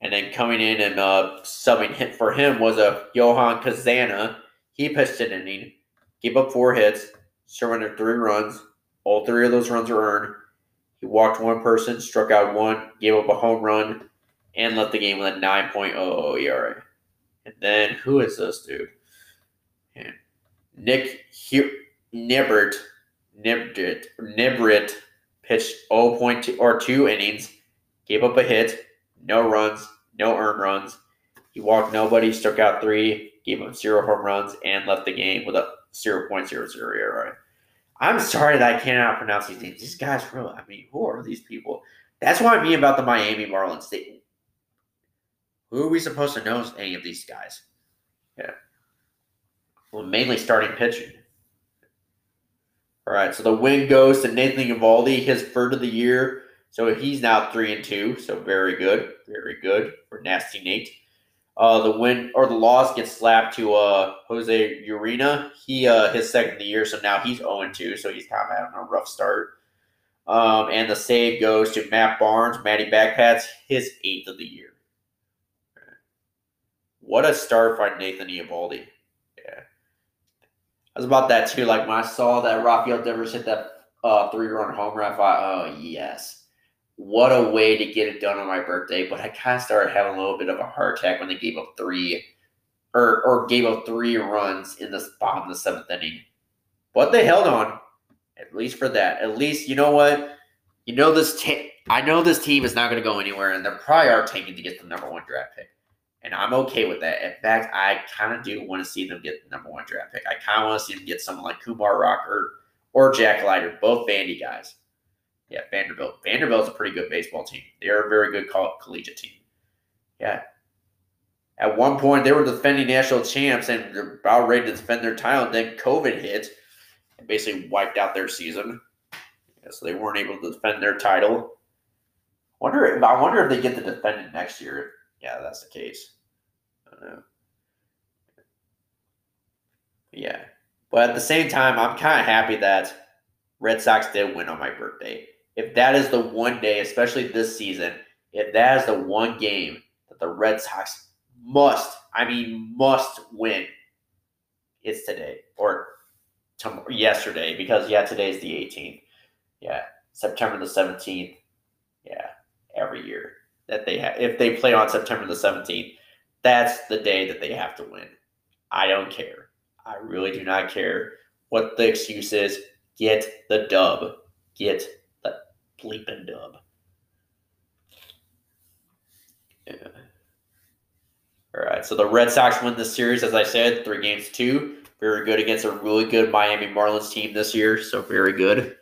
And then coming in and uh, subbing hit for him was a Johan Quezada. He pitched an inning, gave up four hits, surrendered three runs, all three of those runs were earned. He walked one person, struck out one, gave up a home run, and left the game with a 9.00 ERA. And then who is this dude? Nick H- Nibbert, Nibbert, Nibbert pitched 0.2 or two innings, gave up a hit, no runs, no earned runs. He walked nobody, struck out three, gave up zero home runs, and left the game with a 0.00 ERA. I'm sorry that I cannot pronounce these names. These guys, really, I mean, who are these people? That's why I mean about the Miami Marlins. They, who are we supposed to know any of these guys? Yeah. Well, mainly starting pitching. All right, so the win goes to Nathan Eovaldi, his third of the year. So he's now three and two. So very good, very good for Nasty Nate. Uh, the win or the loss gets slapped to uh, Jose Urena. He uh, his second of the year, so now he's 0 2, so he's kind of having a rough start. Um, and the save goes to Matt Barnes, Matty Backpats, his eighth of the year. What a start by Nathan Eovaldi. Yeah. I was about that too. Like when I saw that Rafael Devers hit that uh, three run home run, I thought, oh, yes what a way to get it done on my birthday. But I kind of started having a little bit of a heart attack when they gave up three or or gave up three runs in the bottom of the seventh inning. But they held on, at least for that. At least you know what? You know this. T- I know this team is not going to go anywhere, and they're probably are tanking to get the number one draft pick. And I'm okay with that. In fact, I kind of do want to see them get the number one draft pick. I kind of want to see them get someone like Kumar Rocker or Jack Leiter, both Vandy guys. Yeah, Vanderbilt. Vanderbilt's a pretty good baseball team. They're a very good coll- collegiate team. Yeah. At one point, they were defending national champs and they're about ready to defend their title. And then COVID hit and basically wiped out their season. Yeah, so they weren't able to defend their title. Wonder. If, I wonder if they get to defend it next year. Yeah, that's the case. I don't know. Yeah, but at the same time, I'm kind of happy that Red Sox did win on my birthday. If that is the one day, especially this season, if that is the one game that the Red Sox must, I mean, must win, it's today or tomorrow, yesterday because yeah, today's the 18th. Yeah, September the 17th. Yeah, every year that they have, if they play on September the 17th, that's the day that they have to win. I don't care. I really do not care what the excuse is. Get the dub. Get bleeping dub. Yeah. All right. So the Red Sox win this series, as I said, three games two. Very good against a really good Miami Marlins team this year. So very good.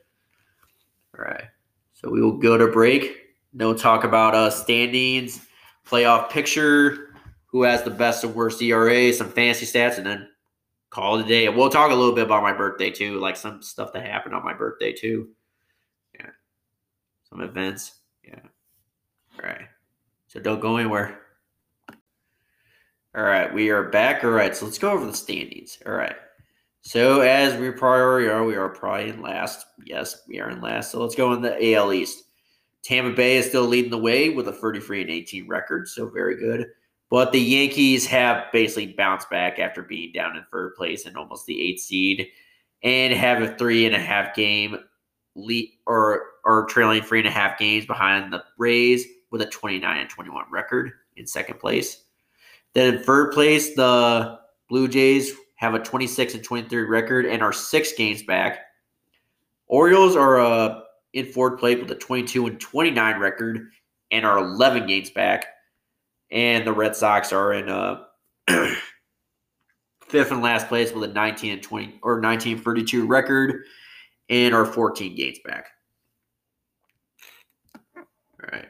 All right. So we will go to break. No talk about uh, standings, playoff picture, who has the best and worst ERA, some fancy stats, and then call it a day. We'll talk a little bit about my birthday too, like some stuff that happened on my birthday too. Some events. Yeah. All right. So don't go anywhere. All right, we are back. All right, so let's go over the standings. All right. So as we probably are, we are probably in last. Yes, we are in last. So let's go in the AL East. Tampa Bay is still leading the way with a 33 and 18 record, so very good. But the Yankees have basically bounced back after being down in third place and almost the eighth seed, and have a three and a half game lead or or trailing three and a half games behind the Rays with a 29 and 21 record in second place. Then in third place, the Blue Jays have a 26 and 23 record and are six games back. Orioles are uh, in fourth place with a 22 and 29 record and are 11 games back. And the Red Sox are in uh, fifth and last place with a 19 and 20 or 19 32 record and are 14 games back. All right.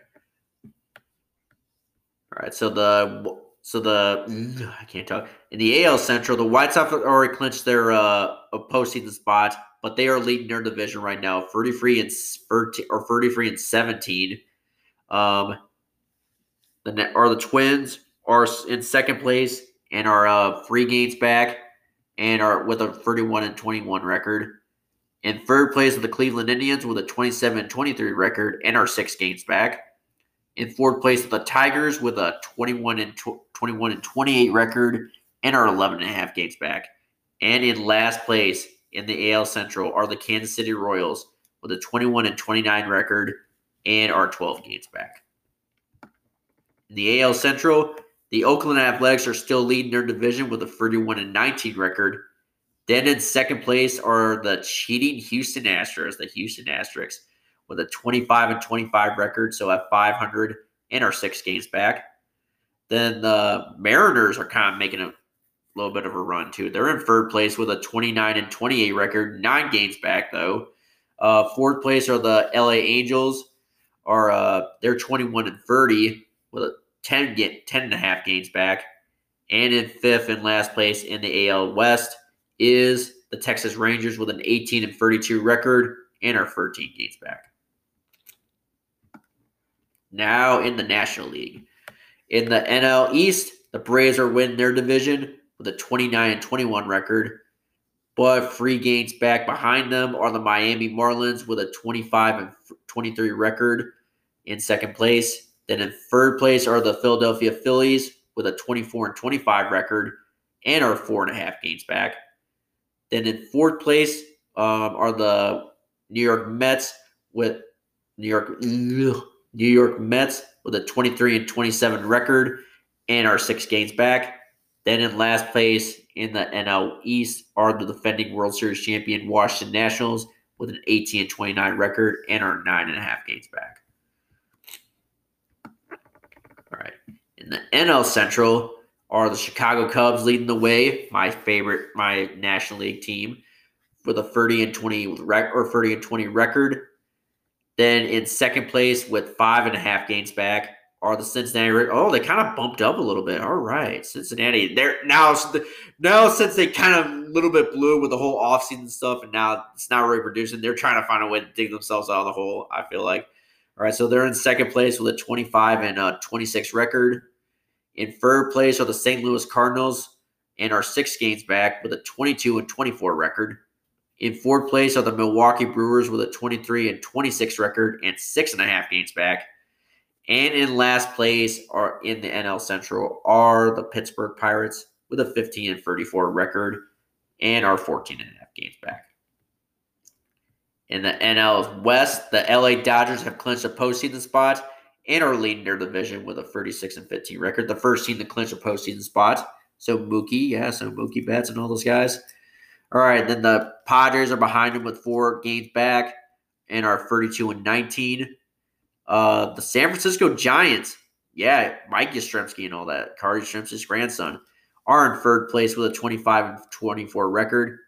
All right. So the so the I can't talk in the AL Central. The White Sox already clinched their uh postseason spot, but they are leading their division right now, thirty-three and 13, or thirty-three and seventeen. Um, the or the Twins are in second place and are uh three games back and are with a thirty-one and twenty-one record. In third place are the Cleveland Indians with a 27 23 record and are six games back. In fourth place the Tigers with a 21 and tw- 21 and 28 record and are 11 and a half games back. And in last place in the AL Central are the Kansas City Royals with a 21 and 29 record and are 12 games back. In the AL Central, the Oakland Athletics are still leading their division with a 31 and 19 record. Then in second place are the cheating Houston Astros, the Houston Asterix, with a 25 and 25 record, so at 500 and are six games back. Then the Mariners are kind of making a little bit of a run too. They're in third place with a 29 and 28 record, nine games back though. Uh, fourth place are the LA Angels, are uh, they're 21 and 30 with a 10 get 10 and a half games back. And in fifth and last place in the AL West is the Texas Rangers with an 18 and 32 record and are 13 games back. Now in the National League. In the NL East, the Braves are winning their division with a 29 and 21 record. But three games back behind them are the Miami Marlins with a 25 and 23 record in second place. Then in third place are the Philadelphia Phillies with a 24 and 25 record and are four and a half games back. Then in fourth place um, are the New York Mets with New York New York Mets with a 23 and 27 record and are six games back. Then in last place in the NL East are the defending World Series champion Washington Nationals with an 18 and 29 record and are nine and a half games back. All right. In the NL Central are the Chicago Cubs leading the way, my favorite, my National League team, with a 30 and 20 rec- or 30 and 20 record. Then in second place with five and a half games back are the Cincinnati. Oh, they kind of bumped up a little bit. All right, Cincinnati. They're now now since they kind of a little bit blew with the whole offseason stuff, and now it's not really producing. They're trying to find a way to dig themselves out of the hole. I feel like. All right, so they're in second place with a 25 and a 26 record. In third place are the St. Louis Cardinals and are six games back with a 22 and 24 record. In fourth place are the Milwaukee Brewers with a 23 and 26 record and six and a half games back. And in last place are in the NL Central are the Pittsburgh Pirates with a 15 and 34 record and are 14 and a half games back. In the NL West, the LA Dodgers have clinched a postseason spot and are leading their division with a 36 and 15 record. The first team to clinch a postseason spot. So Mookie, yeah, so Mookie Betts and all those guys. All right, then the Padres are behind them with four games back and are 32 and 19. Uh, the San Francisco Giants, yeah, Mike Yastrzemski and all that, Carter Yastrzemski's grandson, are in third place with a 25 and 24 record,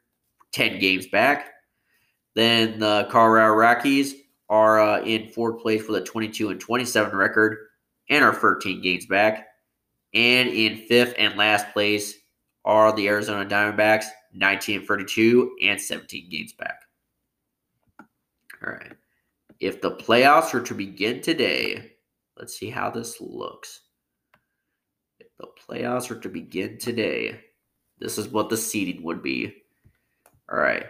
10 games back. Then the Colorado Rockies are uh, in fourth place with a 22 and 27 record and are 13 games back. And in fifth and last place are the Arizona Diamondbacks, 19 and 32 and 17 games back. All right. If the playoffs were to begin today, let's see how this looks. If the playoffs were to begin today, this is what the seeding would be. All right.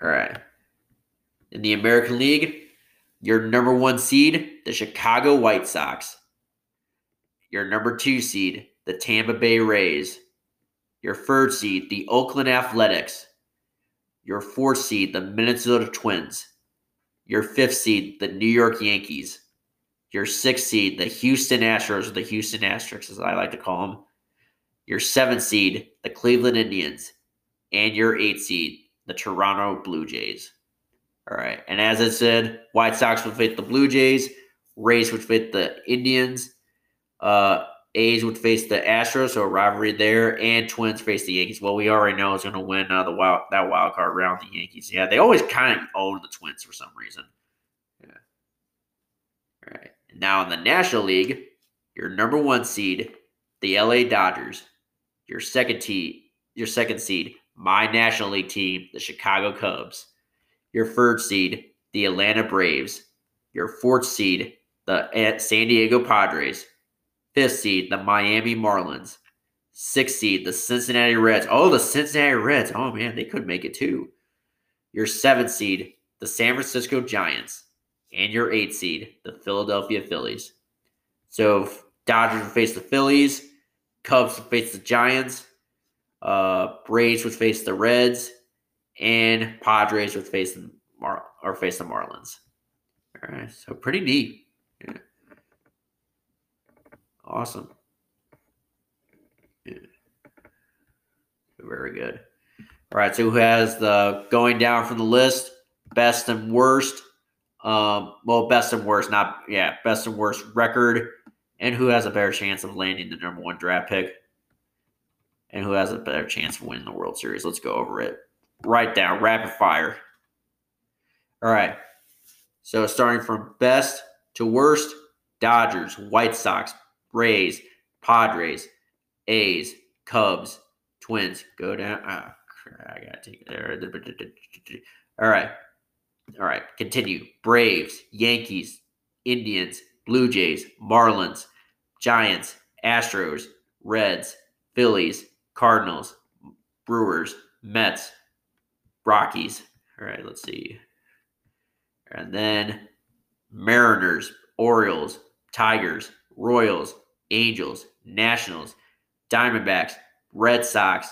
All right. In the American League, your number one seed, the Chicago White Sox. Your number two seed, the Tampa Bay Rays. Your third seed, the Oakland Athletics. Your fourth seed, the Minnesota Twins. Your fifth seed, the New York Yankees. Your sixth seed, the Houston Astros, or the Houston Asterisks, as I like to call them. Your seventh seed, the Cleveland Indians. And your eighth seed, the Toronto Blue Jays. All right. And as I said, White Sox would face the Blue Jays, Rays would face the Indians, uh, A's would face the Astros, so a rivalry there, and Twins face the Yankees. Well, we already know is going to win uh, the wild that wild card round. The Yankees, yeah, they always kind of own the Twins for some reason. Yeah. All right. Now in the National League, your number one seed, the LA Dodgers. Your second team, your second seed, my National League team, the Chicago Cubs. Your third seed, the Atlanta Braves. Your fourth seed, the San Diego Padres. Fifth seed, the Miami Marlins. Sixth seed, the Cincinnati Reds. Oh, the Cincinnati Reds. Oh, man, they could make it too. Your seventh seed, the San Francisco Giants. And your eighth seed, the Philadelphia Phillies. So Dodgers will face the Phillies. Cubs will face the Giants. Uh, Braves would face the Reds, and Padres would face the Mar- or face the Marlins. All right, so pretty neat. Awesome. Yeah. Very good. All right, so who has the going down from the list? Best and worst. Um, well, best and worst, not yeah, best and worst record, and who has a better chance of landing the number one draft pick? and who has a better chance of winning the World Series. Let's go over it. Right down, rapid fire. All right. So starting from best to worst Dodgers, White Sox, Rays, Padres, A's, Cubs, Twins. Go down. Oh, I got to take there. All right. All right. Continue. Braves, Yankees, Indians, Blue Jays, Marlins, Giants, Astros, Reds, Phillies, Cardinals, Brewers, Mets, Rockies. All right, let's see. And then Mariners, Orioles, Tigers, Royals, Angels, Nationals, Diamondbacks, Red Sox,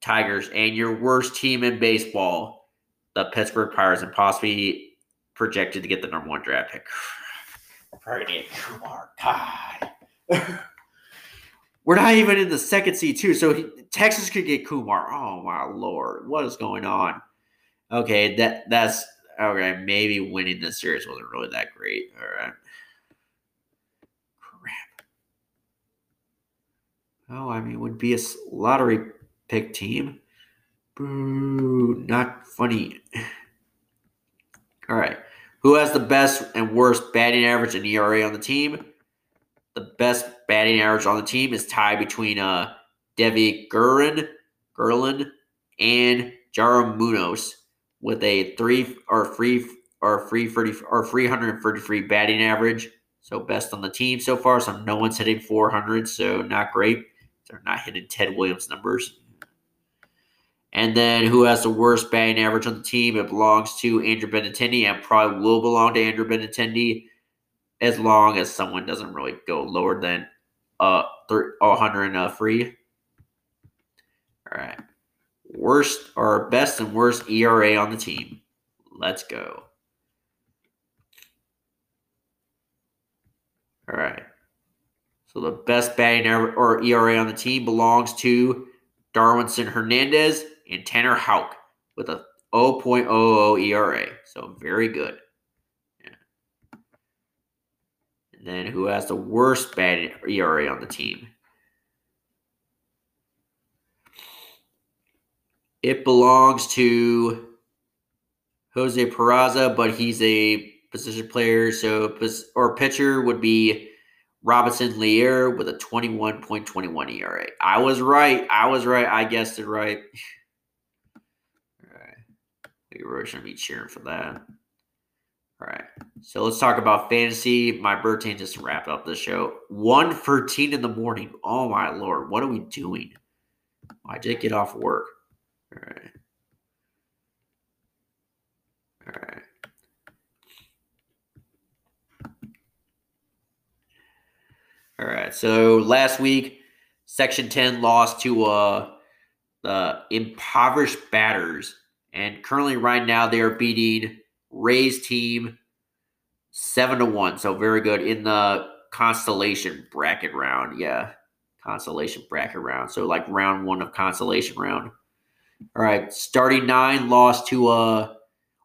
Tigers, and your worst team in baseball, the Pittsburgh Pirates, and possibly projected to get the number one draft pick. Get Kumar. God. We're not even in the second seed too. So he, Texas could get Kumar. Oh my lord, what is going on? Okay, that that's okay. Maybe winning this series wasn't really that great. All right. Oh, I mean, would be a lottery pick team. Boo, not funny. All right. Who has the best and worst batting average and ERA on the team? The best batting average on the team is tied between uh Devi Gurin, Gerlin, and Munoz with a three or free or three thirty or three hundred thirty three batting average. So best on the team so far. So no one's hitting four hundred. So not great. They're not hitting Ted Williams numbers. And then who has the worst batting average on the team? It belongs to Andrew Benintendi and probably will belong to Andrew Benintendi as long as someone doesn't really go lower than uh 103. All right. Worst or best and worst ERA on the team. Let's go. All right. So the best batting or ERA on the team belongs to Darwinzon Hernandez and Tanner Houck with a 0.00 ERA. So very good. Yeah. And then who has the worst batting ERA on the team? It belongs to Jose Peraza, but he's a position player. So, or pitcher would be Robinson Leyer with a 21.21 ERA. I was right. I was right. I guessed it right. All right. We really shouldn't be cheering for that. All right. So let's talk about fantasy. My birthday just wrapped up the show. 1.13 in the morning. Oh my lord. What are we doing? I did get off work. All right. All right. All right. So last week, Section 10 lost to uh, the impoverished batters. And currently, right now, they are beating Ray's team seven to one. So very good in the constellation bracket round. Yeah. Constellation bracket round. So like round one of constellation round. All right. Starting nine lost to uh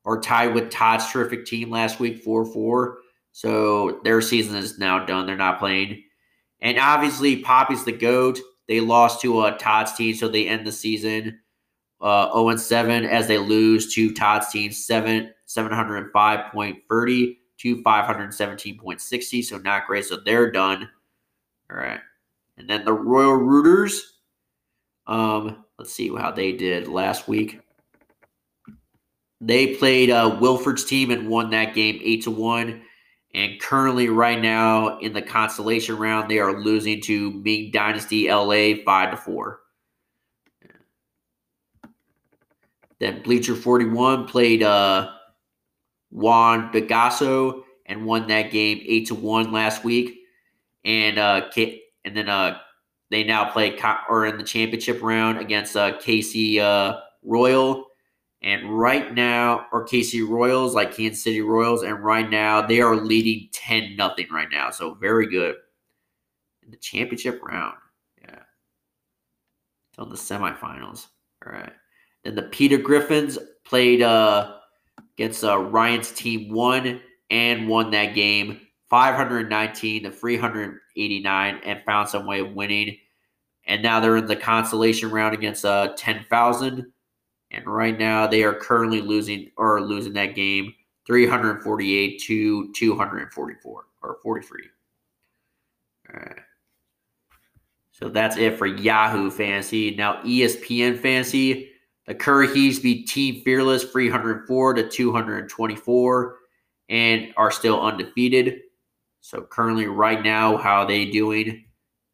or tied with Todd's terrific team last week, 4-4. So their season is now done. They're not playing. And obviously, Poppy's the GOAT. They lost to uh, Todd's team, so they end the season uh, 0 7 as they lose to Todd's team 7 705.30 to 517.60. So not great. So they're done. All right. And then the Royal Rooters. Um, let's see how they did last week. They played uh, Wilford's team and won that game 8 to 1. And currently, right now in the consolation round, they are losing to Ming Dynasty LA five to four. Then Bleacher 41 played uh, Juan Picasso and won that game eight to one last week. And uh, and then uh, they now play or in the championship round against uh, KC uh, Royal and right now, or KC Royals, like Kansas City Royals, and right now they are leading 10 nothing right now. So very good. In the championship round. Yeah. On the semifinals. All right. Then the Peter Griffins played uh against uh, Ryan's team one and won that game 519 to 389 and found some way of winning. And now they're in the consolation round against uh 10,000 and right now they are currently losing or losing that game 348 to 244 or 43. All right. So that's it for Yahoo Fantasy. Now ESPN Fantasy, the Curry Heaves beat Team Fearless 304 to 224 and are still undefeated. So currently right now, how are they doing in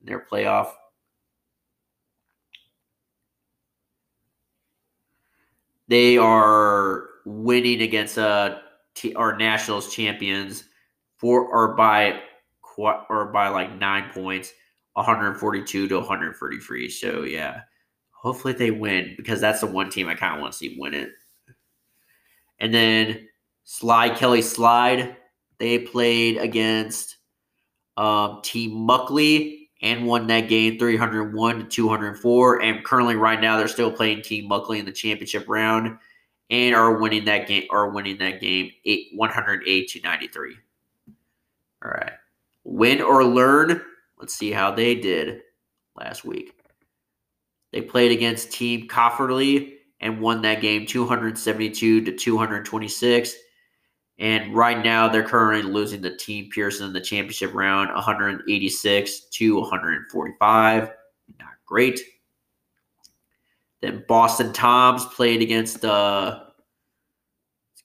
their playoff they are winning against uh t- our nationals champions for or by or by like nine points 142 to 133 so yeah hopefully they win because that's the one team i kind of want to see win it. And then slide kelly slide they played against um, team muckley and won that game 301 to 204. And currently, right now, they're still playing Team Muckley in the championship round and are winning that game are winning that game eight, 108 to 93. All right. Win or learn. Let's see how they did last week. They played against Team Cofferly and won that game 272 to 226. And right now, they're currently losing the team Pearson in the championship round 186 to 145. Not great. Then Boston Toms played against uh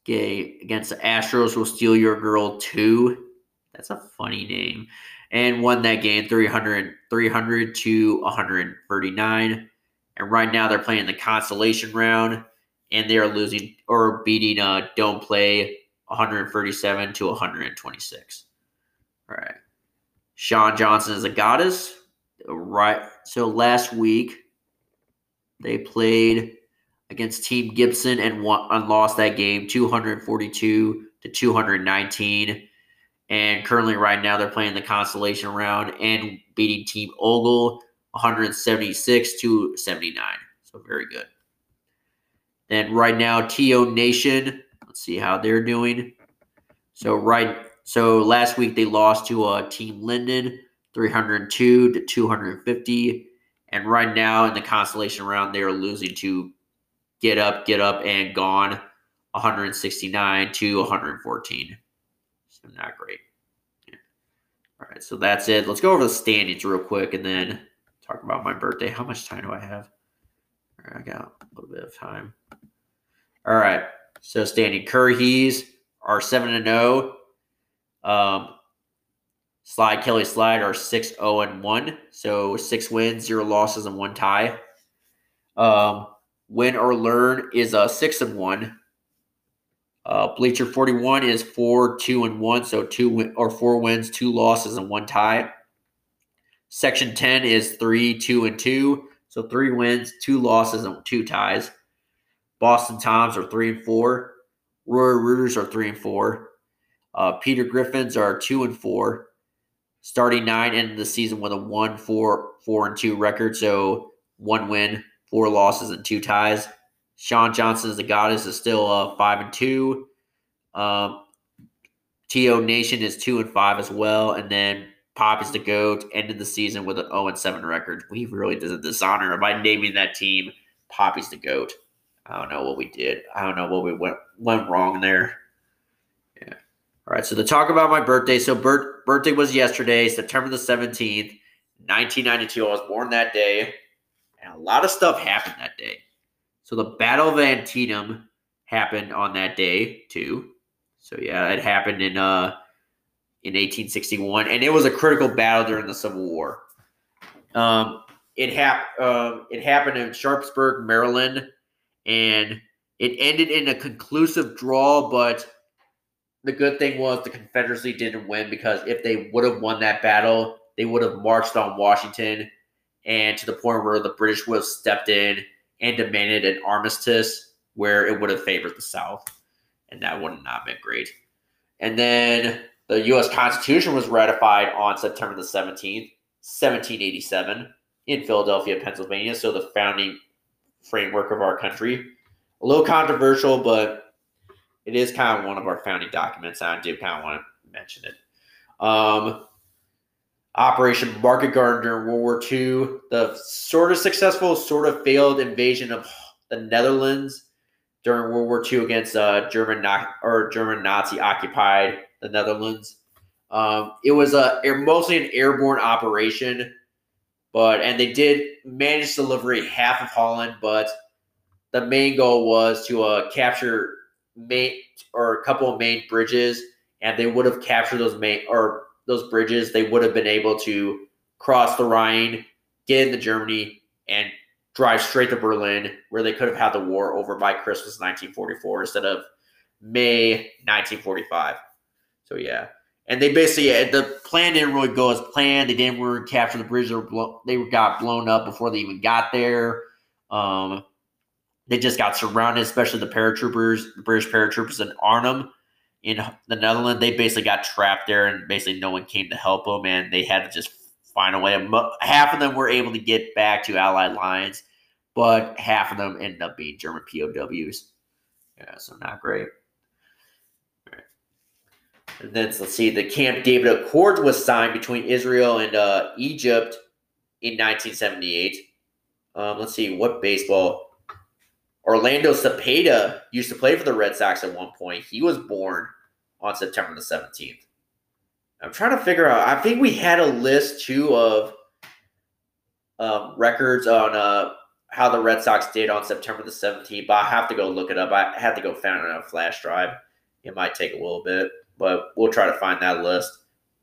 gay against the Astros will steal your girl 2. That's a funny name. And won that game 300 300 to 139. And right now they're playing the consolation round and they are losing or beating uh don't play 137 to 126. All right. Sean Johnson is a goddess. Right. So last week they played against Team Gibson and won and lost that game 242 to 219. And currently, right now, they're playing the consolation round and beating Team Ogle 176 to 79. So very good. Then right now, TO Nation. Let's see how they're doing. So right, so last week they lost to uh, Team Linden 302 to 250. And right now in the consolation round, they are losing to Get Up, Get Up, and Gone 169 to 114. So not great. Yeah. All right, so that's it. Let's go over the standings real quick and then talk about my birthday. How much time do I have? All right, I got a little bit of time. All right, so standing Curhees are 7 and 0. Um, Slide Kelly Slide are 6 0 and 1. So six wins, zero losses, and one tie. Um, win or learn is a 6 and 1. Uh, Bleacher 41 is 4 2 and 1. So two win- or four wins, two losses, and one tie. Section 10 is 3 2 and 2. So three wins, two losses, and two ties. Boston Toms are 3 and 4. Roy Rooters are 3 and 4. Uh, Peter Griffins are 2 and 4 starting nine ended the season with a one, four, four, and two record. So one win, four losses, and two ties. Sean Johnson's the goddess, is still uh, five and two. Um, To Nation is two and five as well, and then Pop is the goat. Ended the season with an zero and seven record. We really did a dishonor by naming that team Poppy's the goat. I don't know what we did. I don't know what we went went wrong there. Yeah. All right, so to talk about my birthday. So bir- birthday was yesterday, September the 17th, 1992. I was born that day, and a lot of stuff happened that day. So the Battle of Antietam happened on that day too. So yeah, it happened in uh in 1861, and it was a critical battle during the Civil War. Um, it hap- uh, it happened in Sharpsburg, Maryland, and it ended in a conclusive draw, but the good thing was the Confederacy didn't win because if they would have won that battle, they would have marched on Washington and to the point where the British would have stepped in and demanded an armistice where it would have favored the South. And that would have not been great. And then the U.S. Constitution was ratified on September the 17th, 1787, in Philadelphia, Pennsylvania. So the founding framework of our country. A little controversial, but it is kind of one of our founding documents. And I do kind of want to mention it. Um, Operation Market Garden during World War II, the sort of successful, sort of failed invasion of the Netherlands during World War II against uh, German or German Nazi occupied the Netherlands. Um, it was a mostly an airborne operation, but and they did manage to liberate half of Holland, but the main goal was to uh, capture main or a couple of main bridges, and they would have captured those main or those bridges. They would have been able to cross the Rhine, get into Germany, and drive straight to Berlin, where they could have had the war over by Christmas 1944 instead of May 1945. So yeah, and they basically the plan didn't really go as planned. They didn't really capture the bridge. They, they got blown up before they even got there. Um, they just got surrounded, especially the paratroopers, the British paratroopers in Arnhem in the Netherlands. They basically got trapped there, and basically no one came to help them, and they had to just find a way. Half of them were able to get back to Allied lines, but half of them ended up being German POWs. Yeah, so not great. And then let's see, the Camp David Accord was signed between Israel and uh, Egypt in 1978. Um, let's see, what baseball Orlando Cepeda used to play for the Red Sox at one point. He was born on September the 17th. I'm trying to figure out. I think we had a list too of um, records on uh, how the Red Sox did on September the 17th, but I have to go look it up. I have to go find it on a flash drive. It might take a little bit, but we'll try to find that list.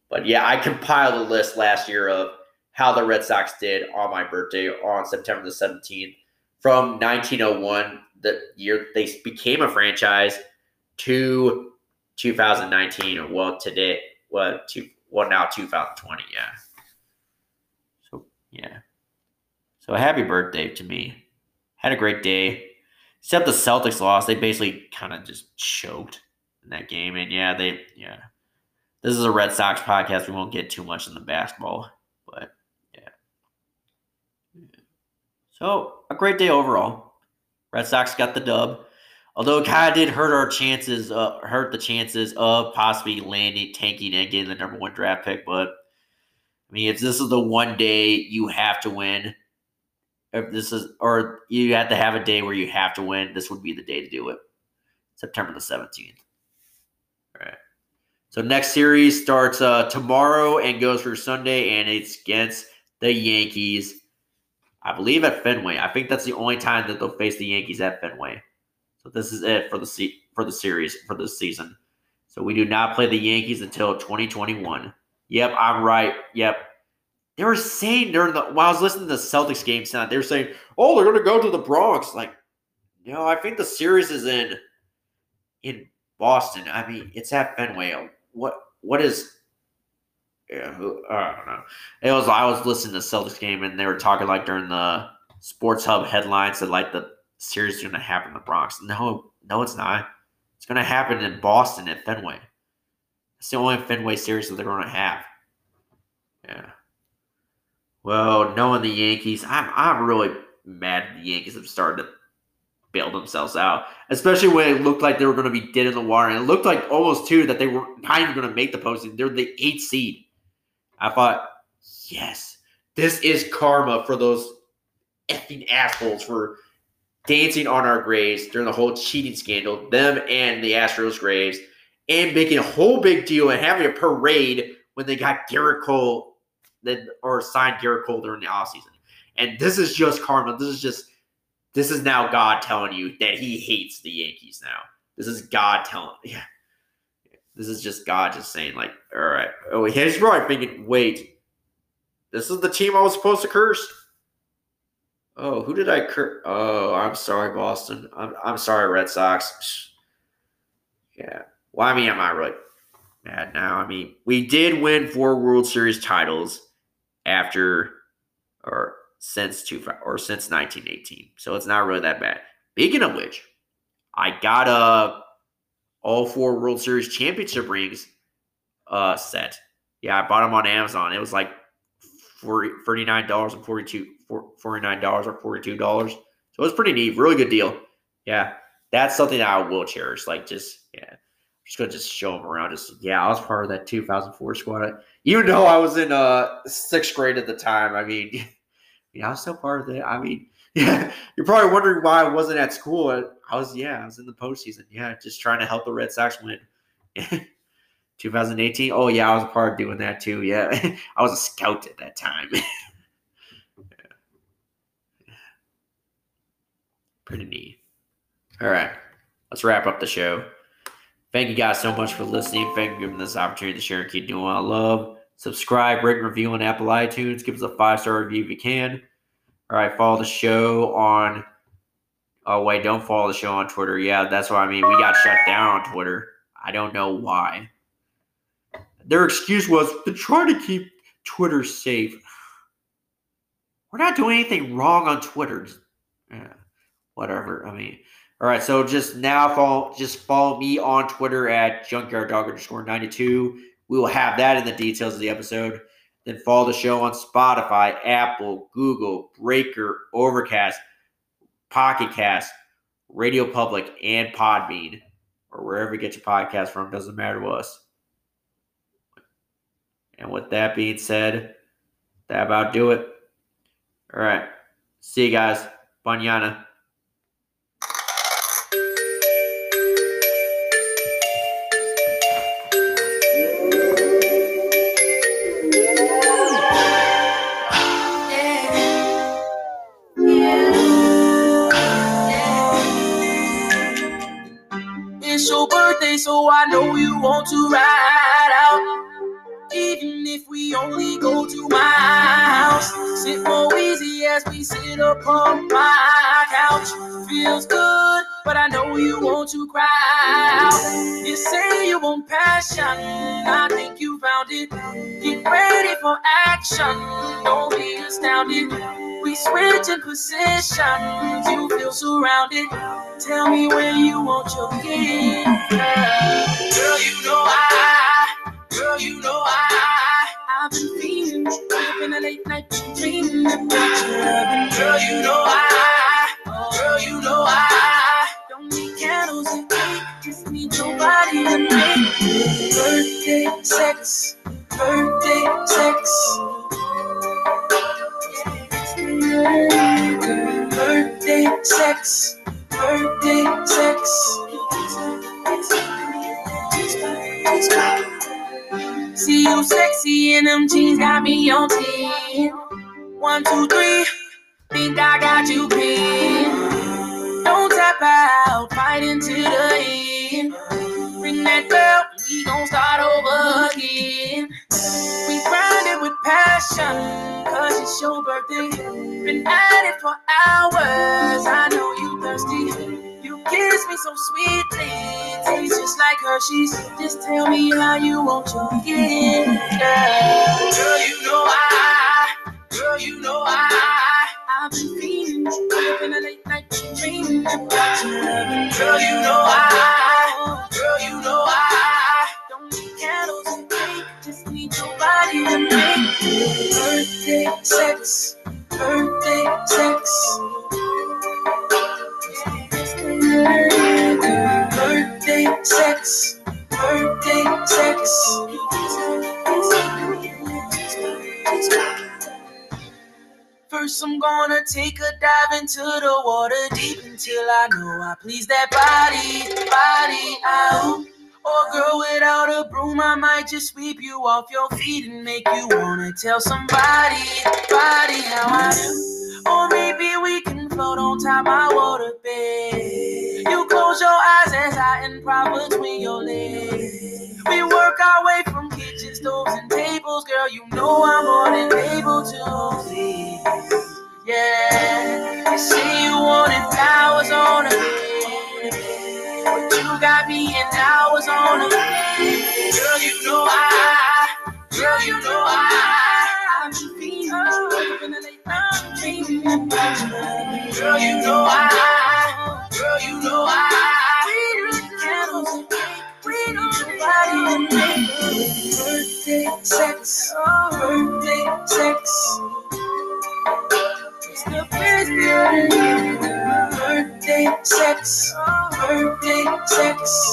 But yeah, I compiled a list last year of how the Red Sox did on my birthday on September the 17th from 1901, the year they became a franchise, to 2019, or well, today, well, to, well, now 2020, yeah. So, yeah. So happy birthday to me. Had a great day. Except the Celtics lost. They basically kind of just choked in that game. And yeah, they yeah. This is a Red Sox podcast. We won't get too much in the basketball. But yeah. So a great day overall. Red Sox got the dub. Although it kind of did hurt our chances, uh, hurt the chances of possibly landing, tanking, and getting the number one draft pick. But I mean, if this is the one day you have to win, if this is or you have to have a day where you have to win, this would be the day to do it. September the 17th. So next series starts uh, tomorrow and goes through Sunday, and it's against the Yankees. I believe at Fenway. I think that's the only time that they'll face the Yankees at Fenway. So this is it for the se- for the series for this season. So we do not play the Yankees until 2021. Yep, I'm right. Yep, they were saying during the while I was listening to the Celtics game tonight, they were saying, "Oh, they're going to go to the Bronx." Like, no, I think the series is in in Boston. I mean, it's at Fenway. What what is? Yeah, I don't know. It was I was listening to Celtics game and they were talking like during the Sports Hub headlines that like the series is going to happen in the Bronx. No, no, it's not. It's going to happen in Boston at Fenway. It's the only Fenway series that they're going to have. Yeah. Well, knowing the Yankees, I'm I'm really mad at the Yankees have started to bail themselves out, especially when it looked like they were going to be dead in the water, and it looked like almost too that they were not even going to make the postseason. They're the eighth seed. I thought, yes, this is karma for those effing assholes for dancing on our graves during the whole cheating scandal, them and the Astros graves, and making a whole big deal and having a parade when they got Gerrit Cole that or signed Gerrit Cole during the offseason. And this is just karma. This is just this is now God telling you that he hates the Yankees now. This is God telling yeah. This is just God just saying, like, all right. Oh, he's right thinking, wait, this is the team I was supposed to curse. Oh, who did I curse? Oh, I'm sorry, Boston. I'm, I'm sorry, Red Sox. Yeah. Well, I mean, I'm not really mad now. I mean, we did win four World Series titles after or since two or since 1918. So it's not really that bad. Speaking of which, I got a all four World Series championship rings uh set. Yeah, I bought them on Amazon. It was like 40, $39 and 42 $49 or $42. So it was pretty neat. Really good deal. Yeah. That's something that I will cherish. Like just yeah just gonna just show them around. Just yeah, I was part of that 2004 squad. Even though I was in uh sixth grade at the time, I mean, yeah, I was still part of it. I mean, yeah, you're probably wondering why I wasn't at school. I was yeah, I was in the postseason. Yeah, just trying to help the Red Sox win. 2018. Oh yeah, I was a part of doing that too. Yeah, I was a scout at that time. Pretty neat. All right, let's wrap up the show. Thank you guys so much for listening. Thank you for giving this opportunity to share and keep doing what I love. Subscribe, rate, review on Apple iTunes. Give us a five star review if you can. All right, follow the show on. Oh wait, don't follow the show on Twitter. Yeah, that's what I mean. We got shut down on Twitter. I don't know why. Their excuse was to try to keep Twitter safe. We're not doing anything wrong on Twitter. Yeah, whatever. I mean, all right, so just now follow just follow me on Twitter at junkyard dog underscore 92. We will have that in the details of the episode. Then follow the show on Spotify, Apple, Google, Breaker, Overcast, Pocket Cast, Radio Public, and Podbean, or wherever you get your podcast from, doesn't matter to us. And with that being said, that about do it. All right. See you guys. Banyana. So I know you want to ride out. Even if we only go to my house, sit more easy as we sit upon my couch. Feels good, but I know you want to cry out. You say you want passion, I think you found it. Get ready for action, don't be astounded. We switch in positions, you feel surrounded. Tell me where you want your gift, girl. You know I, girl, you know I, I've been feeling, up in the late night dreaming about your loving. Girl, you know I, girl, you know I, don't need candles and cake, just need your body to make birthday sex, birthday sex. Birthday sex, birthday sex. See you sexy in them jeans, got me on 10. One, two, three, think I got you pinned. Don't tap out, fight into the end. Ring that bell, we gon' start over again. We grinded with passion, cause it's your birthday. Been at it for hours, I know you thirsty. You kiss me so sweetly, tastes just like Hershey's. Just tell me how you want your gift, girl. Girl, you know I, girl, you know I, I've been feeling, in the late night dreaming about your loving. Girl, you know I, girl, you know I, don't need candles and cake, just need your body to make birthday sex, birthday sex. Sex, birthday sex. First, I'm gonna take a dive into the water deep until I know I please that body, body out. Or girl without a broom, I might just sweep you off your feet and make you wanna tell somebody, body how I do. Or maybe we can float on top my water bed. You close your eyes as I improv between your legs. We work our way from kitchen stoves and tables, girl. You know I'm more than able to please. Yeah, you say you wanted flowers on a bed, but you got me in hours on a bed. Girl, you know I, girl, you know I, I'm about you. Girl, you know I, Girl, you know I. We don't care who's We don't nobody make it. Birthday sex. Oh, birthday sex. It's the best birthday sex. Birthday sex.